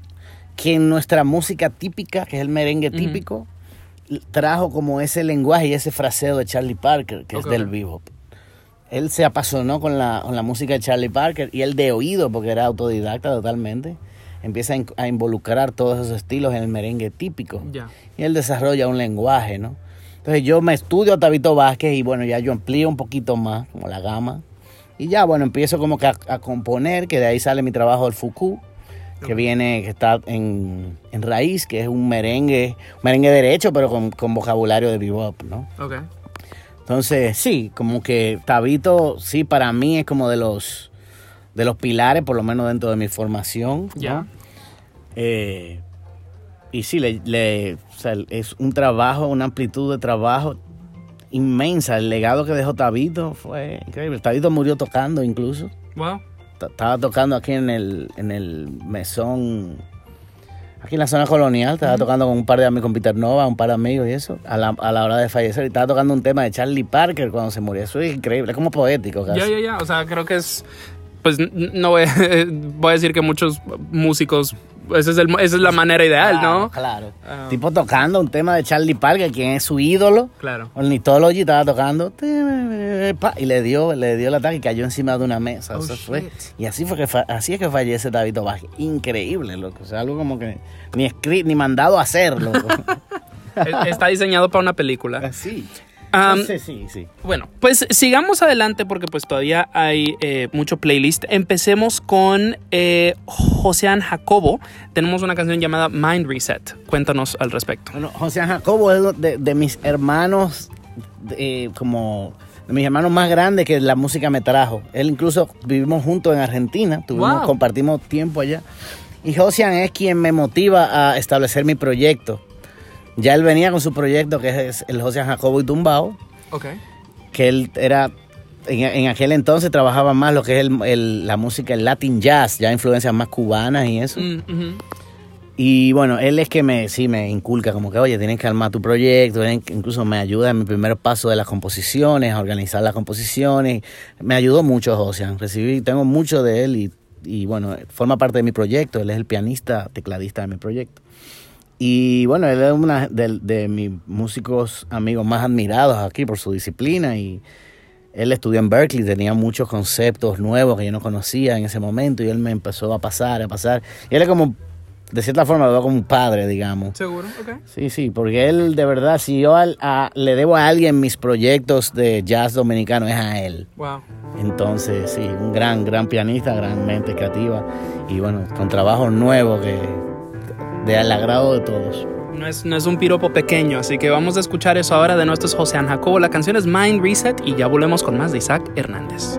que en nuestra música típica, que es el merengue típico, trajo como ese lenguaje y ese fraseo de Charlie Parker, que es del bebop. Él se apasionó con la, con la música de Charlie Parker y él de oído, porque era autodidacta totalmente, empieza a, in- a involucrar todos esos estilos en el merengue típico y él desarrolla un lenguaje, ¿no? Entonces yo me estudio a Tabito Vázquez y bueno, ya yo amplío un poquito más, como la gama. Y ya, bueno, empiezo como que a, a componer, que de ahí sale mi trabajo del Fuku, que viene, que está en, en raíz, que es un merengue, un merengue derecho, pero con, con vocabulario de bebop, ¿no? Ok. Entonces, sí, como que Tabito, sí, para mí es como de los, de los pilares, por lo menos dentro de mi formación, ¿no? Ya. Eh, y sí, le, le- o sea, es un trabajo, una amplitud de trabajo inmensa. El legado que dejó Tabito fue increíble. Tabito murió tocando incluso. Wow. Ta- Estaba tocando aquí en el, en el mesón, aquí en la zona colonial. Estaba tocando con un par de amigos, con Peter Nova, un par de amigos y eso, a la, a la hora de fallecer. Y estaba tocando un tema de Charlie Parker cuando se murió. Eso es increíble, es como poético casi. Ya, ya, ya. O sea, creo que es. Pues no voy, voy a decir que muchos músicos. Esa es, el, esa es la manera ideal, ¿no? Claro. Ah. Tipo tocando un tema de Charlie Parker, quien es su ídolo. Claro. Ornithology estaba tocando y le dio, le dio el ataque y cayó encima de una mesa. Oh, Eso fue. Y así fue que así es que fallece David Vázquez. Increíble, loco. O sea, algo como que ni escrito, ni mandado a hacer, loco. E- Está diseñado para una película. Así. Sí, sí, sí. Bueno, pues sigamos adelante porque pues todavía hay eh, mucho playlist. Empecemos con eh, Josean Jacobo. Tenemos una canción llamada Mind Reset. Cuéntanos al respecto. Bueno, José Jacobo es de, de mis hermanos, de, como de mis hermanos más grandes que la música me trajo. Él incluso vivimos juntos en Argentina, tuvimos, Wow. compartimos tiempo allá. Y Josian es quien me motiva a establecer mi proyecto. Ya él venía con su proyecto que es el Josian Jacobo y Tumbao, Ok. que él era, en, en aquel entonces trabajaba más lo que es el- el- la música, el Latin Jazz, ya influencias más cubanas y eso. Mm. Y bueno, él es que me, sí, me inculca como que, oye, tienes que armar tu proyecto, incluso me ayuda en mi primer paso de las composiciones, a organizar las composiciones. Me ayudó mucho Josian, recibí, tengo mucho de él y, y bueno, forma parte de mi proyecto, él es el pianista, tecladista de mi proyecto. Y bueno, él es uno de, de mis músicos amigos más admirados aquí por su disciplina y él estudió en Berkeley, tenía muchos conceptos nuevos que yo no conocía en ese momento y él me empezó a pasar, a pasar. Y él es como, de cierta forma, lo veo como un padre, digamos. Seguro, ok. Sí, sí, porque él de verdad, si yo a- le debo a alguien mis proyectos de jazz dominicano, es a él. Wow. Entonces, sí, un gran, gran pianista, gran mente creativa y bueno, con trabajos nuevos que de al agrado de todos. No es, no es un piropo pequeño, así que vamos a escuchar eso ahora de nuestros Josean Jacobo. La canción es Mind Reset y ya volvemos con más de Isaac Hernández.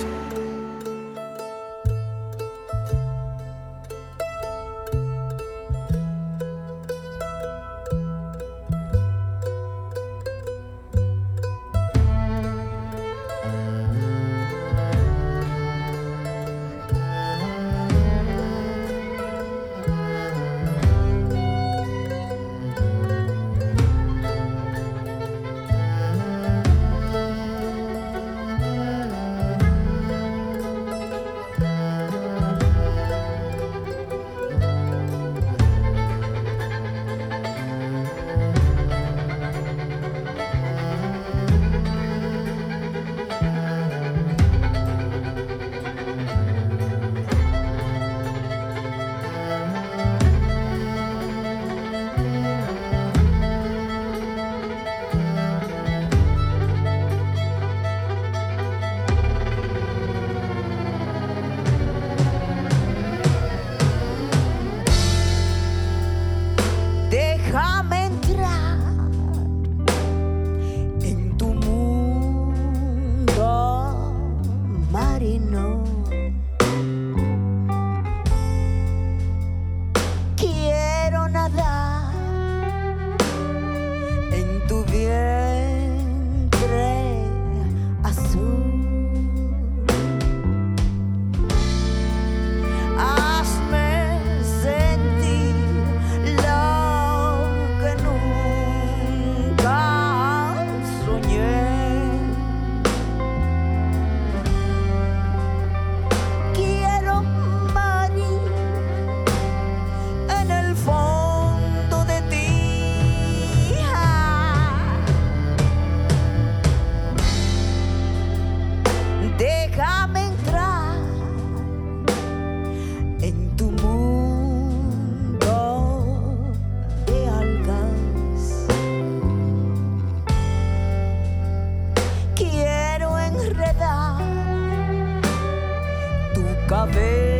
cavei.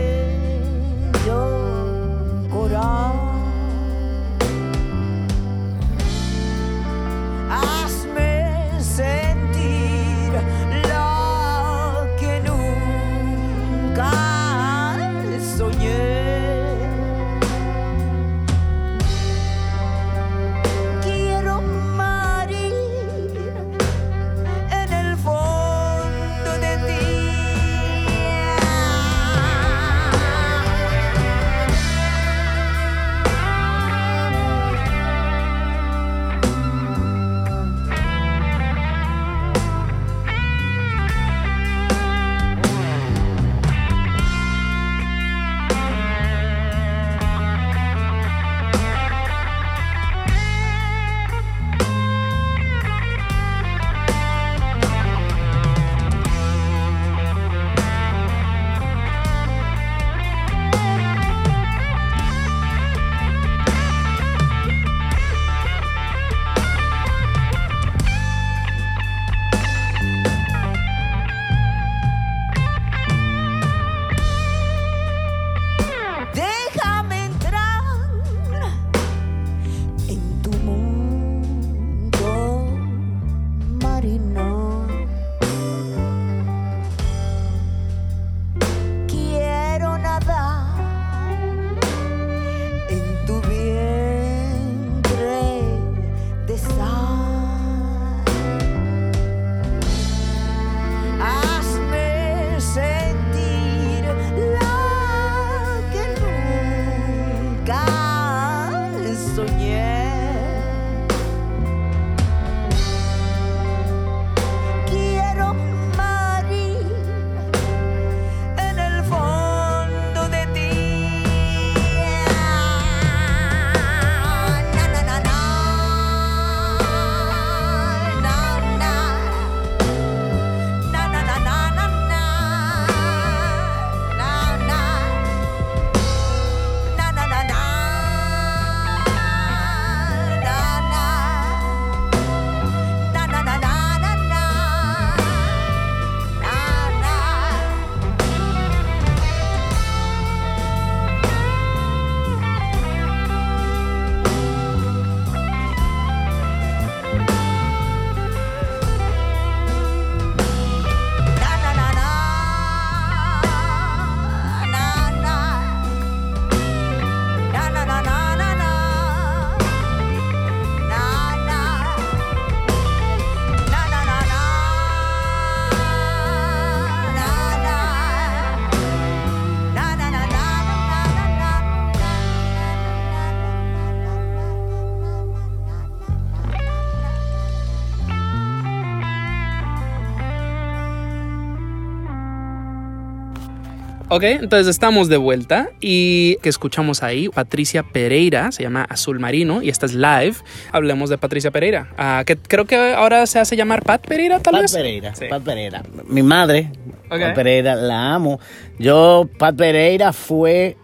Ok, entonces estamos de vuelta y que escuchamos ahí Patricia Pereira, se llama Azul Marino y esta es live. Hablemos de Patricia Pereira, ah, que creo que ahora se hace llamar Pat Pereira, tal Pat vez. Pereira, Sí. Pat Pereira. Mi madre, Ok. Pat Pereira, la amo. Yo, Pat Pereira fue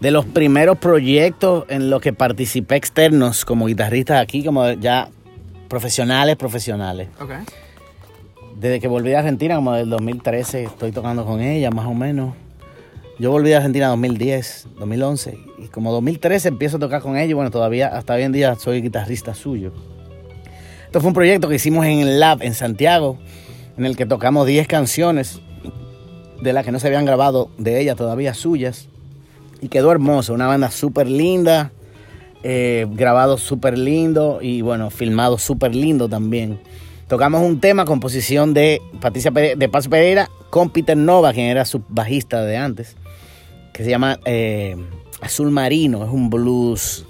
de los primeros proyectos en los que participé externos como guitarrista aquí, como ya profesionales, profesionales. Ok. Desde que volví a Argentina, como del 2013, estoy tocando con ella, más o menos. Yo volví de Argentina en 2010, 2011, y como 2013 empiezo a tocar con ella, y bueno, todavía, hasta hoy en día soy guitarrista suyo. Esto fue un proyecto que hicimos en el Lab en Santiago, en el que tocamos 10 canciones, de las que no se habían grabado de ella todavía suyas, y quedó hermoso, una banda súper linda, eh, grabado súper lindo y bueno, filmado súper lindo también. Tocamos un tema, composición de Patricia de Paz Pereira con Peter Nova, quien era su bajista de antes, que se llama eh, Azul Marino, es un blues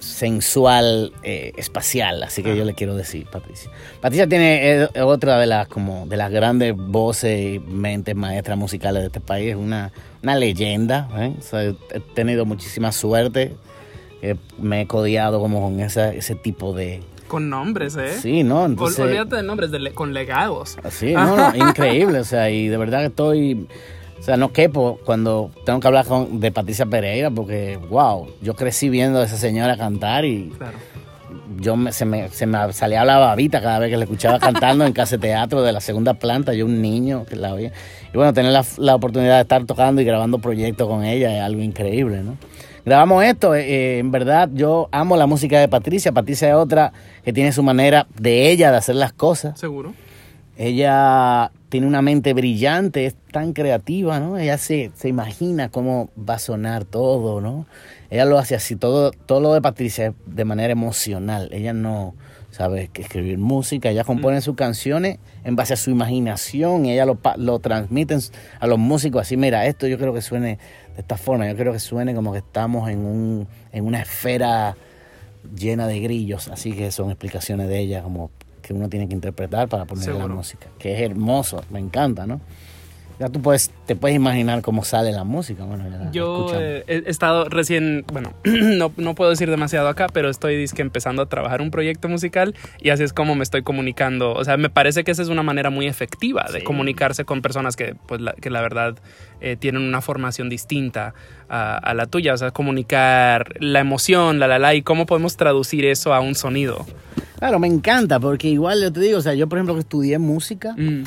sensual, eh, espacial, así que yo le quiero decir, Patricia. Patricia tiene eh, otra de las como de las grandes voces y mentes maestras musicales de este país, es una, una leyenda, ¿eh? He tenido muchísima suerte, me he codiado como con esa, ese tipo de... Con nombres, ¿eh? Sí, ¿no? Ol- Entonces, olvídate de nombres, de le- con legados. Sí, no, no, increíble, o sea, y de verdad que estoy, o sea, no quepo cuando tengo que hablar con, de Patricia Pereira, porque, wow, yo crecí viendo a esa señora cantar y Claro. yo me, se, me, se me salía la babita cada vez que la escuchaba cantando en casa de teatro de la segunda planta, yo un niño que la oía. Y bueno, tener la, la oportunidad de estar tocando y grabando proyectos con ella es algo increíble, ¿no? Grabamos esto, eh, eh, en verdad yo amo la música de Patricia, Patricia es otra que tiene su manera de ella de hacer las cosas. Seguro. Ella tiene una mente brillante, es tan creativa, ¿no? Ella se, se imagina cómo va a sonar todo, ¿no? Ella lo hace así, todo, todo lo de Patricia es de manera emocional. Ella no sabe escribir música, ella compone sus canciones en base a su imaginación y ella lo, lo transmite a los músicos así, mira, esto yo creo que suene de esta forma, yo creo que suene como que estamos en, un, en una esfera llena de grillos, así que son explicaciones de ella como que uno tiene que interpretar para poner la música, que es hermoso, me encanta, ¿no? Ya tú puedes, te puedes imaginar cómo sale la música, bueno, ya Yo eh, he he estado recién, bueno, no, no puedo decir demasiado acá, pero estoy dizque, empezando a trabajar un proyecto musical y así es como me estoy comunicando. O sea, me parece que esa es una manera muy efectiva de Sí. comunicarse con personas que, pues, la, que la verdad eh, tienen una formación distinta a, a la tuya. O sea, comunicar la emoción, la, la, la, y cómo podemos traducir eso a un sonido. Claro, me encanta, porque igual yo te digo, o sea, yo por ejemplo que estudié música, Mm,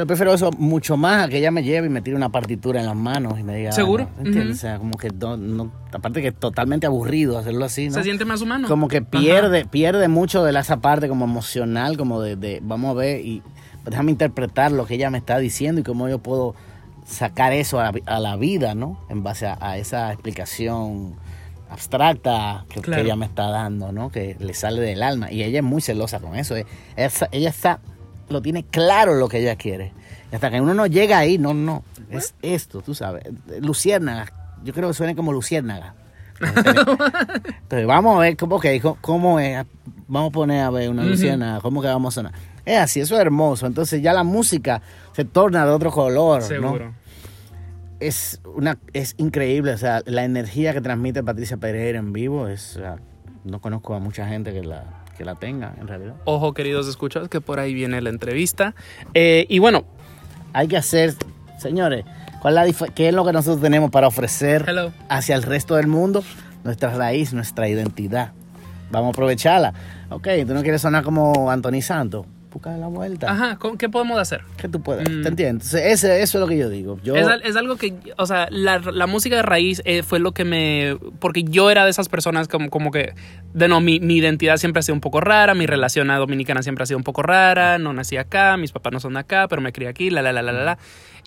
o sea, prefiero eso mucho más a que ella me lleve y me tire una partitura en las manos y me diga... ah, ¿Seguro? Ujú. O sea, como que no, no- aparte que es totalmente aburrido hacerlo así, ¿no? Se siente más humano. como que pierde, pierde mucho de esa parte como emocional, como de, de, vamos a ver y déjame interpretar lo que ella me está diciendo y cómo yo puedo sacar eso a, a la vida, ¿no? En base a, a esa explicación abstracta que, ella me está dando, ¿no? Que le sale del alma. Y ella es muy celosa con eso. eh. Ella está, lo tiene claro lo que ella quiere. Y hasta que uno no llega ahí, no, no. Es esto, tú sabes. Luciérnaga. Yo creo que suena como luciérnaga. Entonces vamos a ver cómo, okay, cómo, es. Vamos a poner a ver una Ujú. luciérnaga, cómo que vamos a sonar. Es así, eso es hermoso. Entonces ya la música se torna de otro color, ¿no? Seguro. Es, una, es increíble, o sea, la energía que transmite Patricia Pereira en vivo es... o sea, no conozco a mucha gente que la, que la tenga, en realidad. Ojo, queridos escuchas, que por ahí viene la entrevista. Eh, y bueno, Hay que hacer, señores, ¿cuál es la dif- ¿qué es lo que nosotros tenemos para ofrecer Hello. hacia el resto del mundo? Nuestra raíz, nuestra identidad. Vamos a aprovecharla. Ok, tú no quieres sonar como Anthony Santos. Busca la vuelta. ajá, ¿cómo- ¿qué podemos hacer? ¿Qué tú puedes? Mm. ¿Te entiendes? Entonces, ese- eso es lo que yo digo. Yo, Es, es algo que, o sea, la, la música de raíz eh, fue lo que me... Porque yo era de esas personas como, como que, de no, mi, mi identidad siempre ha sido un poco rara, mi relación a Dominicana siempre ha sido un poco rara, no nací acá, mis papás no son de acá, pero me crié aquí, la, la, la, la, la, la.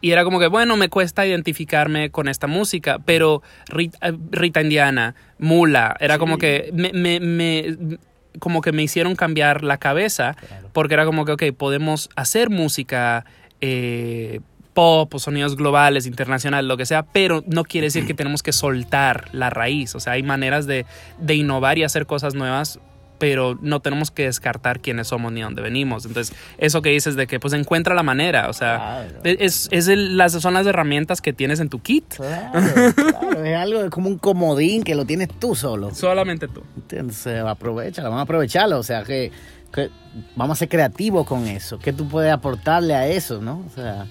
Y era como que, bueno, me cuesta identificarme con esta música, pero Rita, Rita Indiana, Mula, era como que me, me, me- como que me hicieron cambiar la cabeza porque era como que, ok, podemos hacer música eh, pop o sonidos globales, internacionales, lo que sea, pero no quiere decir que tenemos que soltar la raíz. O sea, hay maneras de, de innovar y hacer cosas nuevas, pero no tenemos que descartar quiénes somos ni dónde venimos. Entonces, eso que dices de que pues encuentra la manera, o sea, Claro. es, es el- las, son las herramientas que tienes en tu kit. Claro, claro, es algo como un comodín que lo tienes tú solo. Solamente tú. Entonces, aprovecha, vamos a aprovecharlo. O sea, que, que vamos a ser creativos con eso. ¿Qué tú puedes aportarle a eso, no? O sea,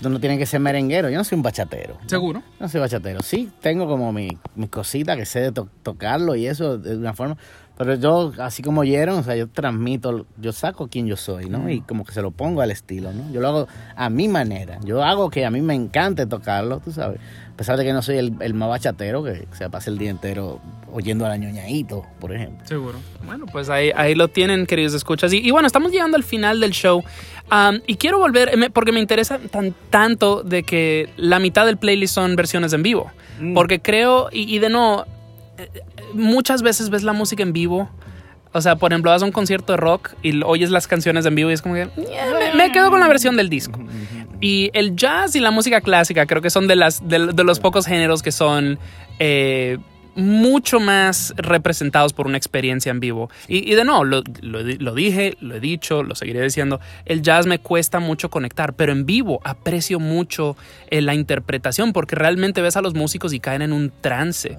tú no tienes que ser merenguero. Yo no soy un bachatero. ¿no? ¿Seguro? Yo No soy bachatero. Sí, tengo como mi, mis cositas que sé de to- tocarlo y eso de una forma. Pero yo, así como oyeron, o sea, yo transmito, yo saco quién yo soy, ¿no? Y como que se lo pongo al estilo, ¿no? Yo lo hago a mi manera. Yo hago que a mí me encante tocarlo, tú sabes. A pesar de que no soy el, el más bachatero, que se pasa el día entero oyendo a la ñoñaíto, por ejemplo. Seguro. Bueno, pues ahí, ahí lo tienen, queridos escuchas. Y, y bueno, estamos llegando al final del show. Am, y quiero volver, porque me interesa tan, tanto de que la mitad del playlist son versiones en vivo. Porque creo, y, y de nuevo, muchas veces ves la música en vivo. O sea, por ejemplo, vas a un concierto de rock y oyes las canciones en vivo y es como que "Yeah, me, me quedo con la versión del disco. Y el jazz y la música clásica creo que son de, las, de, de los pocos géneros que son eh, mucho más representados por una experiencia en vivo. Y, y de nuevo, lo, lo dije, lo he dicho, lo seguiré diciendo, el jazz me cuesta mucho conectar, pero en vivo aprecio mucho eh, la interpretación porque realmente ves a los músicos y caen en un trance.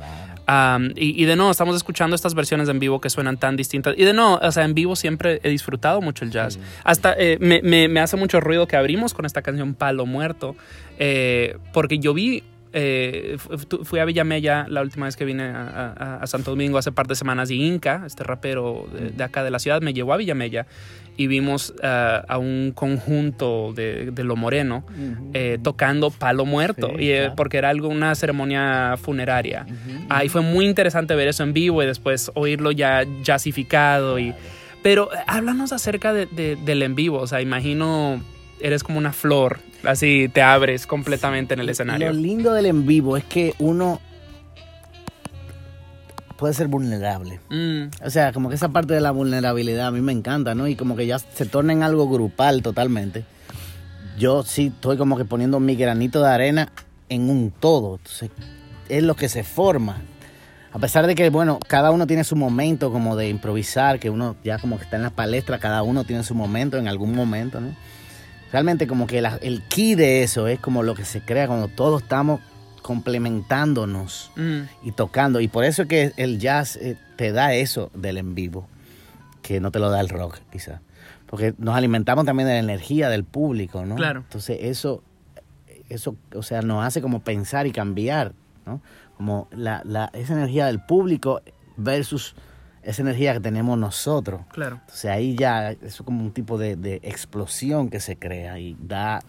Um, y, y de nuevo, estamos escuchando estas versiones en vivo que suenan tan distintas. Y de nuevo, o sea, en vivo siempre he disfrutado mucho el jazz. Hasta eh, me, me- me hace mucho ruido que abrimos con esta canción Palo Muerto, eh, porque yo vi. Eh, fu- fu- fui a Villamella la última vez que vine a, a- a Santo Domingo hace par de semanas y Inca, este rapero de, de acá de la ciudad, me llevó a Villamella y vimos ah, a un conjunto de, de Lo Moreno eh, tocando Palo Muerto, Sí, y, eh, claro. porque era algo, una ceremonia funeraria. Ah, y fue muy interesante ver eso en vivo y después oírlo ya jazzificado. Y, pero eh, háblanos acerca de- del en vivo. O sea, imagino eres como una flor, así te abres completamente en el escenario. Lo lindo del en vivo es que uno puede ser vulnerable. Mm, O sea, como que esa parte de la vulnerabilidad a mí me encanta, ¿no? Y como que ya se torna en algo grupal totalmente. Yo sí estoy como que poniendo mi granito de arena en un todo. Entonces, es lo que se forma. A pesar de que, bueno, cada uno tiene su momento como de improvisar, que uno ya como que está en la palestra, cada uno tiene su momento en algún momento, ¿no? Realmente como que la- el key de eso es como lo que se crea cuando todos estamos complementándonos mm, y tocando. Y por eso es que el jazz eh, te da eso del en vivo, que no te lo da el rock, quizás. Porque nos alimentamos también de la energía del público, ¿no? Claro. Entonces eso, eso, o sea, nos hace como pensar y cambiar, ¿no? Como la, la, esa energía del público versus esa energía que tenemos nosotros. claro. Entonces ahí ya es como un tipo de, de explosión que se crea y da,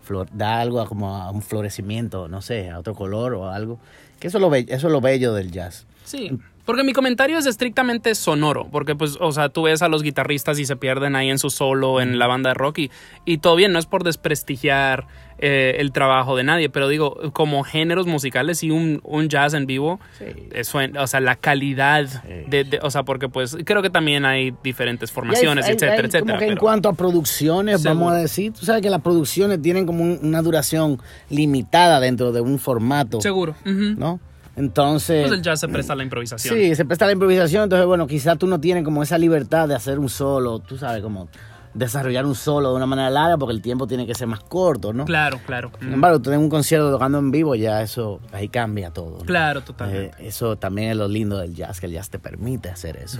flor, da algo a como a un florecimiento, no sé, a otro color o algo. Que eso es lo, be- eso es lo bello del jazz. Sí. Porque mi comentario es estrictamente sonoro, porque pues, o sea, tú ves a los guitarristas y se pierden ahí en su solo en la banda de rock y, y todo bien, no es por desprestigiar eh, el trabajo de nadie, pero digo, como géneros musicales y un, un jazz en vivo, eh, o sea, la calidad de, de- o sea, porque pues creo que también hay diferentes formaciones, hay- etcétera, hay etcétera. Como que en cuanto a producciones, Seguro. vamos a decir, tú sabes que las producciones tienen como un- una duración limitada dentro de un formato, Seguro. ¿no? Entonces... Pues el jazz se presta a la improvisación. Sí, se presta la improvisación, entonces bueno, quizás tú no tienes como esa libertad de hacer un solo, tú sabes, como desarrollar un solo de una manera larga porque el tiempo tiene que ser más corto, ¿no? Claro, claro. Sin embargo, tú tienes un concierto tocando en vivo, ya eso, ahí cambia todo. ¿no? Claro, totalmente. Eh, eso también es lo lindo del jazz, que el jazz te permite hacer eso.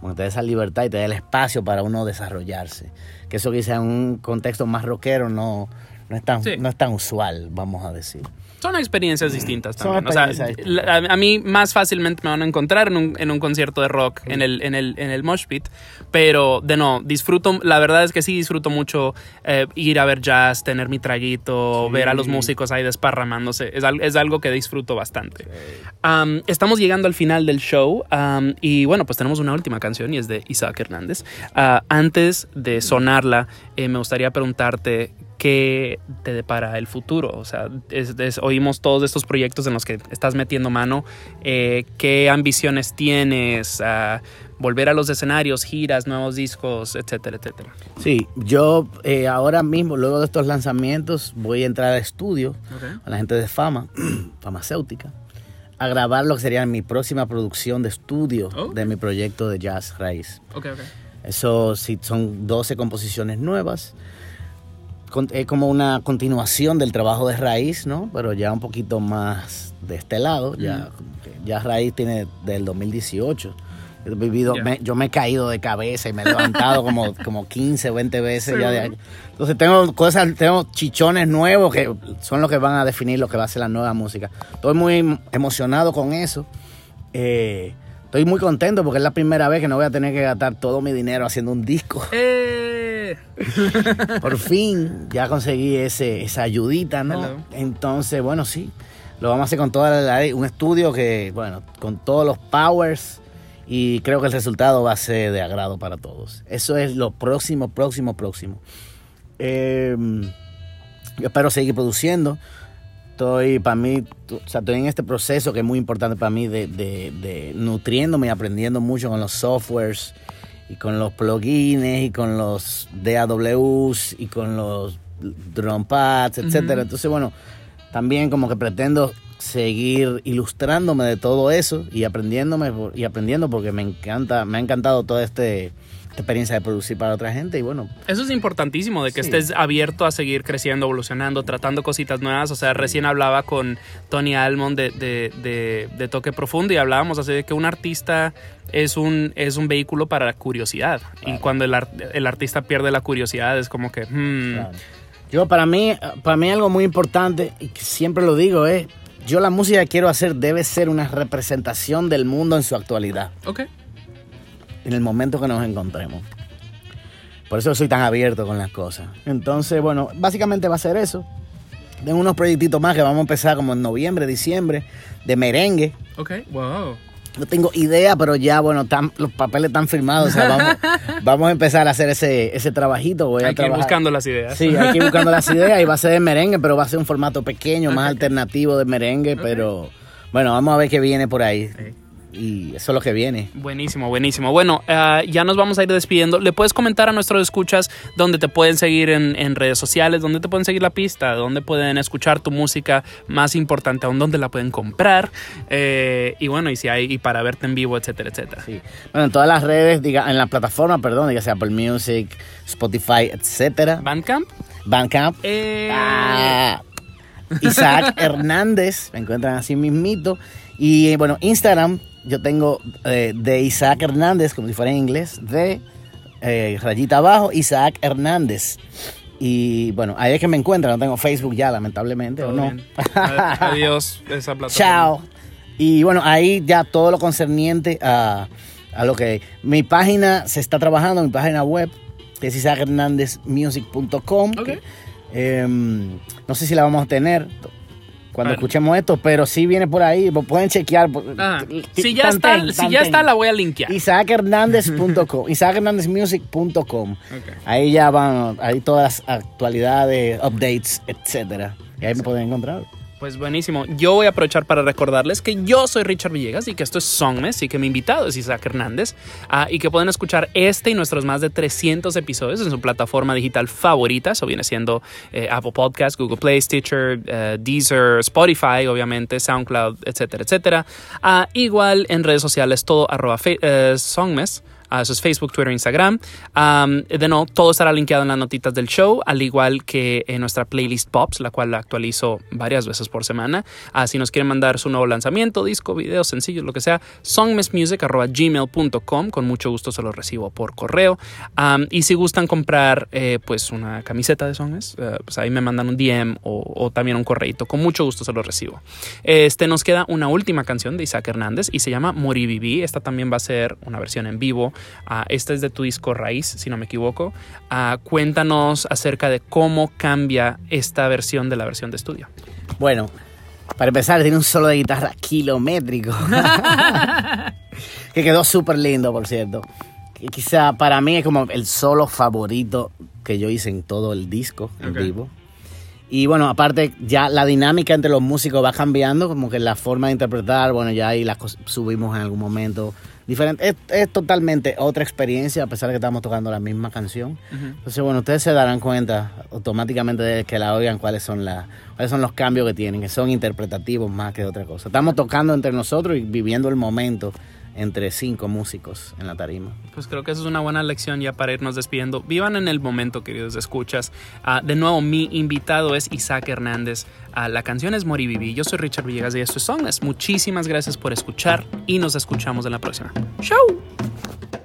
Como te da esa libertad y te da el espacio para uno desarrollarse. Que eso quizá en un contexto más rockero no, no, es, tan, Sí. no es tan usual, vamos a decir. Son experiencias distintas Son también. O sea, experiencias distintas. la- a, mí más fácilmente me van a encontrar en un, en un concierto de rock en el, en el, en el mosh pit. Pero de no, disfruto, la verdad es que sí disfruto mucho eh, ir a ver jazz, tener mi traguito, ver a los músicos ahí desparramándose. Es, es algo que disfruto bastante. Am, estamos llegando al final del show y bueno, pues tenemos una última canción y es de Isaac Hernández. Ah, antes de sonarla, eh, me gustaría preguntarte qué te depara el futuro. O sea, es- es- oímos todos estos proyectos en los que estás metiendo mano. Eh, ¿Qué ambiciones tienes? Ah, volver a los escenarios, giras, nuevos discos, etcétera, etcétera. Sí, yo eh, ahora mismo, luego de estos lanzamientos, voy a entrar al estudio con la gente de Fama, farmacéutica, a grabar lo que sería mi próxima producción de estudio Oh. de mi proyecto de jazz raíz. Ok, ok. Eso sí, son 12 composiciones nuevas. Es como una continuación del trabajo de raíz, ¿no? Pero ya un poquito más de este lado. Ya, ya raíz tiene del 2018. Yo he vivido, Ya. me- yo me he caído de cabeza y me he levantado como, como 15, 20 veces. ya de. Entonces tengo cosas, tengo chichones nuevos que son los que van a definir lo que va a ser la nueva música. Estoy muy emocionado con eso. Eh, estoy muy contento porque es la primera vez que no voy a tener que gastar todo mi dinero haciendo un disco. Eh, Por fin ya conseguí ese, esa ayudita, ¿no? Hello. Entonces, bueno, sí. Lo vamos a hacer con toda la, un estudio que, bueno, con todos los powers y creo que el resultado va a ser de agrado para todos. Eso es lo próximo, próximo, próximo. Eh, yo espero seguir produciendo. Estoy, para mí, o sea, estoy en este proceso que es muy importante para mí de, de, de nutriéndome y aprendiendo mucho con los softwares y con los plugins y con los DAWs y con los drum pads, etcétera. Entonces, bueno, también como que pretendo seguir ilustrándome de todo eso y aprendiéndome y aprendiendo porque me encanta, me ha encantado toda este, experiencia de producir para otra gente y bueno, Eso es importantísimo, de que Sí. estés abierto a seguir creciendo, evolucionando, tratando cositas nuevas. O sea, recién hablaba con Tony Almond de, de, de- de Toque Profundo y hablábamos así de que un artista es un, es un vehículo para la curiosidad. Y cuando el, el artista pierde la curiosidad es como que... hmm, Claro. Yo para mí, para mí algo muy importante, y que siempre lo digo, es, yo la música que quiero hacer debe ser una representación del mundo en su actualidad, Ok. En el momento que nos encontremos. Por eso soy tan abierto con las cosas. Entonces, bueno, básicamente va a ser eso. Tengo unos proyectitos más que vamos a empezar como en noviembre, diciembre, de merengue. Ok. Wow. No tengo idea, pero ya, bueno, están- los papeles están firmados. o sea, vamos, vamos a empezar a hacer ese, ese trabajito. Voy a Hay que ir buscando las ideas. Sí, hay que ir buscando las ideas y va a ser de merengue, pero va a ser un formato pequeño, más alternativo de merengue, pero bueno, vamos a ver qué viene por ahí. Y eso es lo que viene. Buenísimo, buenísimo. Bueno, ah, ya nos vamos a ir despidiendo. ¿Le puedes comentar a nuestros escuchas dónde te pueden seguir en, en redes sociales, dónde te pueden seguir la pista, dónde pueden escuchar tu música más importante, aún dónde la pueden comprar? Eh, y bueno, y si hay, y para verte en vivo, etcétera, etcétera. Sí. Bueno, en todas las redes, diga, en la plataforma, perdón, ya sea Apple Music, Spotify, etcétera. Bandcamp. Bandcamp. Eh, Ah, Isaac Hernández, me encuentran así mismito. Y eh, bueno, Instagram, yo tengo eh, de Isaac Hernández, como si fuera en inglés, de eh, rayita abajo, Isaac Hernández. Y bueno, ahí es que me encuentran, no tengo Facebook ya, lamentablemente, todo o no. Adiós, esa plataforma. Chao. Y bueno, ahí ya todo lo concerniente a, a lo que... Mi página se está trabajando, mi página web, que es isaachernándezmusic.com. Ok. Em, no sé si la vamos a tener cuando escuchemos esto, pero sí viene por ahí, pues pueden chequear. Ajá. t- Si ya está, si ya está, la voy a linkear. isaachernández.com, isaachernándezmusic.com. Ok. Ahí ya van, ahí todas las actualidades, updates, etcétera. Y ahí me pueden encontrar. Pues buenísimo. Yo voy a aprovechar para recordarles que yo soy Richard Villegas y que esto es Songmes y que mi invitado es Isaac Hernández ah, y que pueden escuchar este y nuestros más de 300 episodios en su plataforma digital favorita. Eso viene siendo eh, Apple Podcast, Google Play, Stitcher, eh, Deezer, Spotify, obviamente, SoundCloud, etcétera, etcétera. Ah, igual en redes sociales, todo arroba eh, Songmes. Ah, eso es Facebook, Twitter, Instagram. Am, de nuevo, todo estará linkeado en las notitas del show, al igual que en nuestra playlist Pops, la cual la actualizo varias veces por semana. Ah, si nos quieren mandar su nuevo lanzamiento, disco, video, sencillo, lo que sea, songmessmusic.gmail.com. Con mucho gusto se los recibo por correo. Y si gustan comprar eh, pues una camiseta de Songmes, eh, pues ahí me mandan un DM o, también un correito. Con mucho gusto se los recibo. Este nos queda una última canción de Isaac Hernández y se llama Moriviví. Esta también va a ser una versión en vivo. Ah, esta es de tu disco Raíz, si no me equivoco. Ah, cuéntanos acerca de cómo cambia esta versión de la versión de estudio. Bueno, para empezar, tiene un solo de guitarra kilométrico. que quedó súper lindo, por cierto. Que quizá para mí es como el solo favorito que yo hice en todo el disco en Ok. vivo. Y bueno, aparte, ya la dinámica entre los músicos va cambiando, como que la forma de interpretar, bueno, ya ahí las cos- subimos en algún momento diferente. Es, es totalmente otra experiencia, a pesar de que estamos tocando la misma canción. Entonces, bueno, ustedes se darán cuenta automáticamente de que la oigan cuáles son, la, cuáles son los cambios que tienen, que son interpretativos más que otra cosa. Estamos tocando entre nosotros y viviendo el momento entre cinco músicos en la tarima. Pues creo que eso es una buena lección ya para irnos despidiendo. Vivan en el momento, queridos escuchas. Ah, de nuevo, mi invitado es Isaac Hernández. Ah, la canción es Mori Viví. Yo soy Richard Villegas y esto es Songless. Muchísimas gracias por escuchar y nos escuchamos en la próxima. ¡Chau!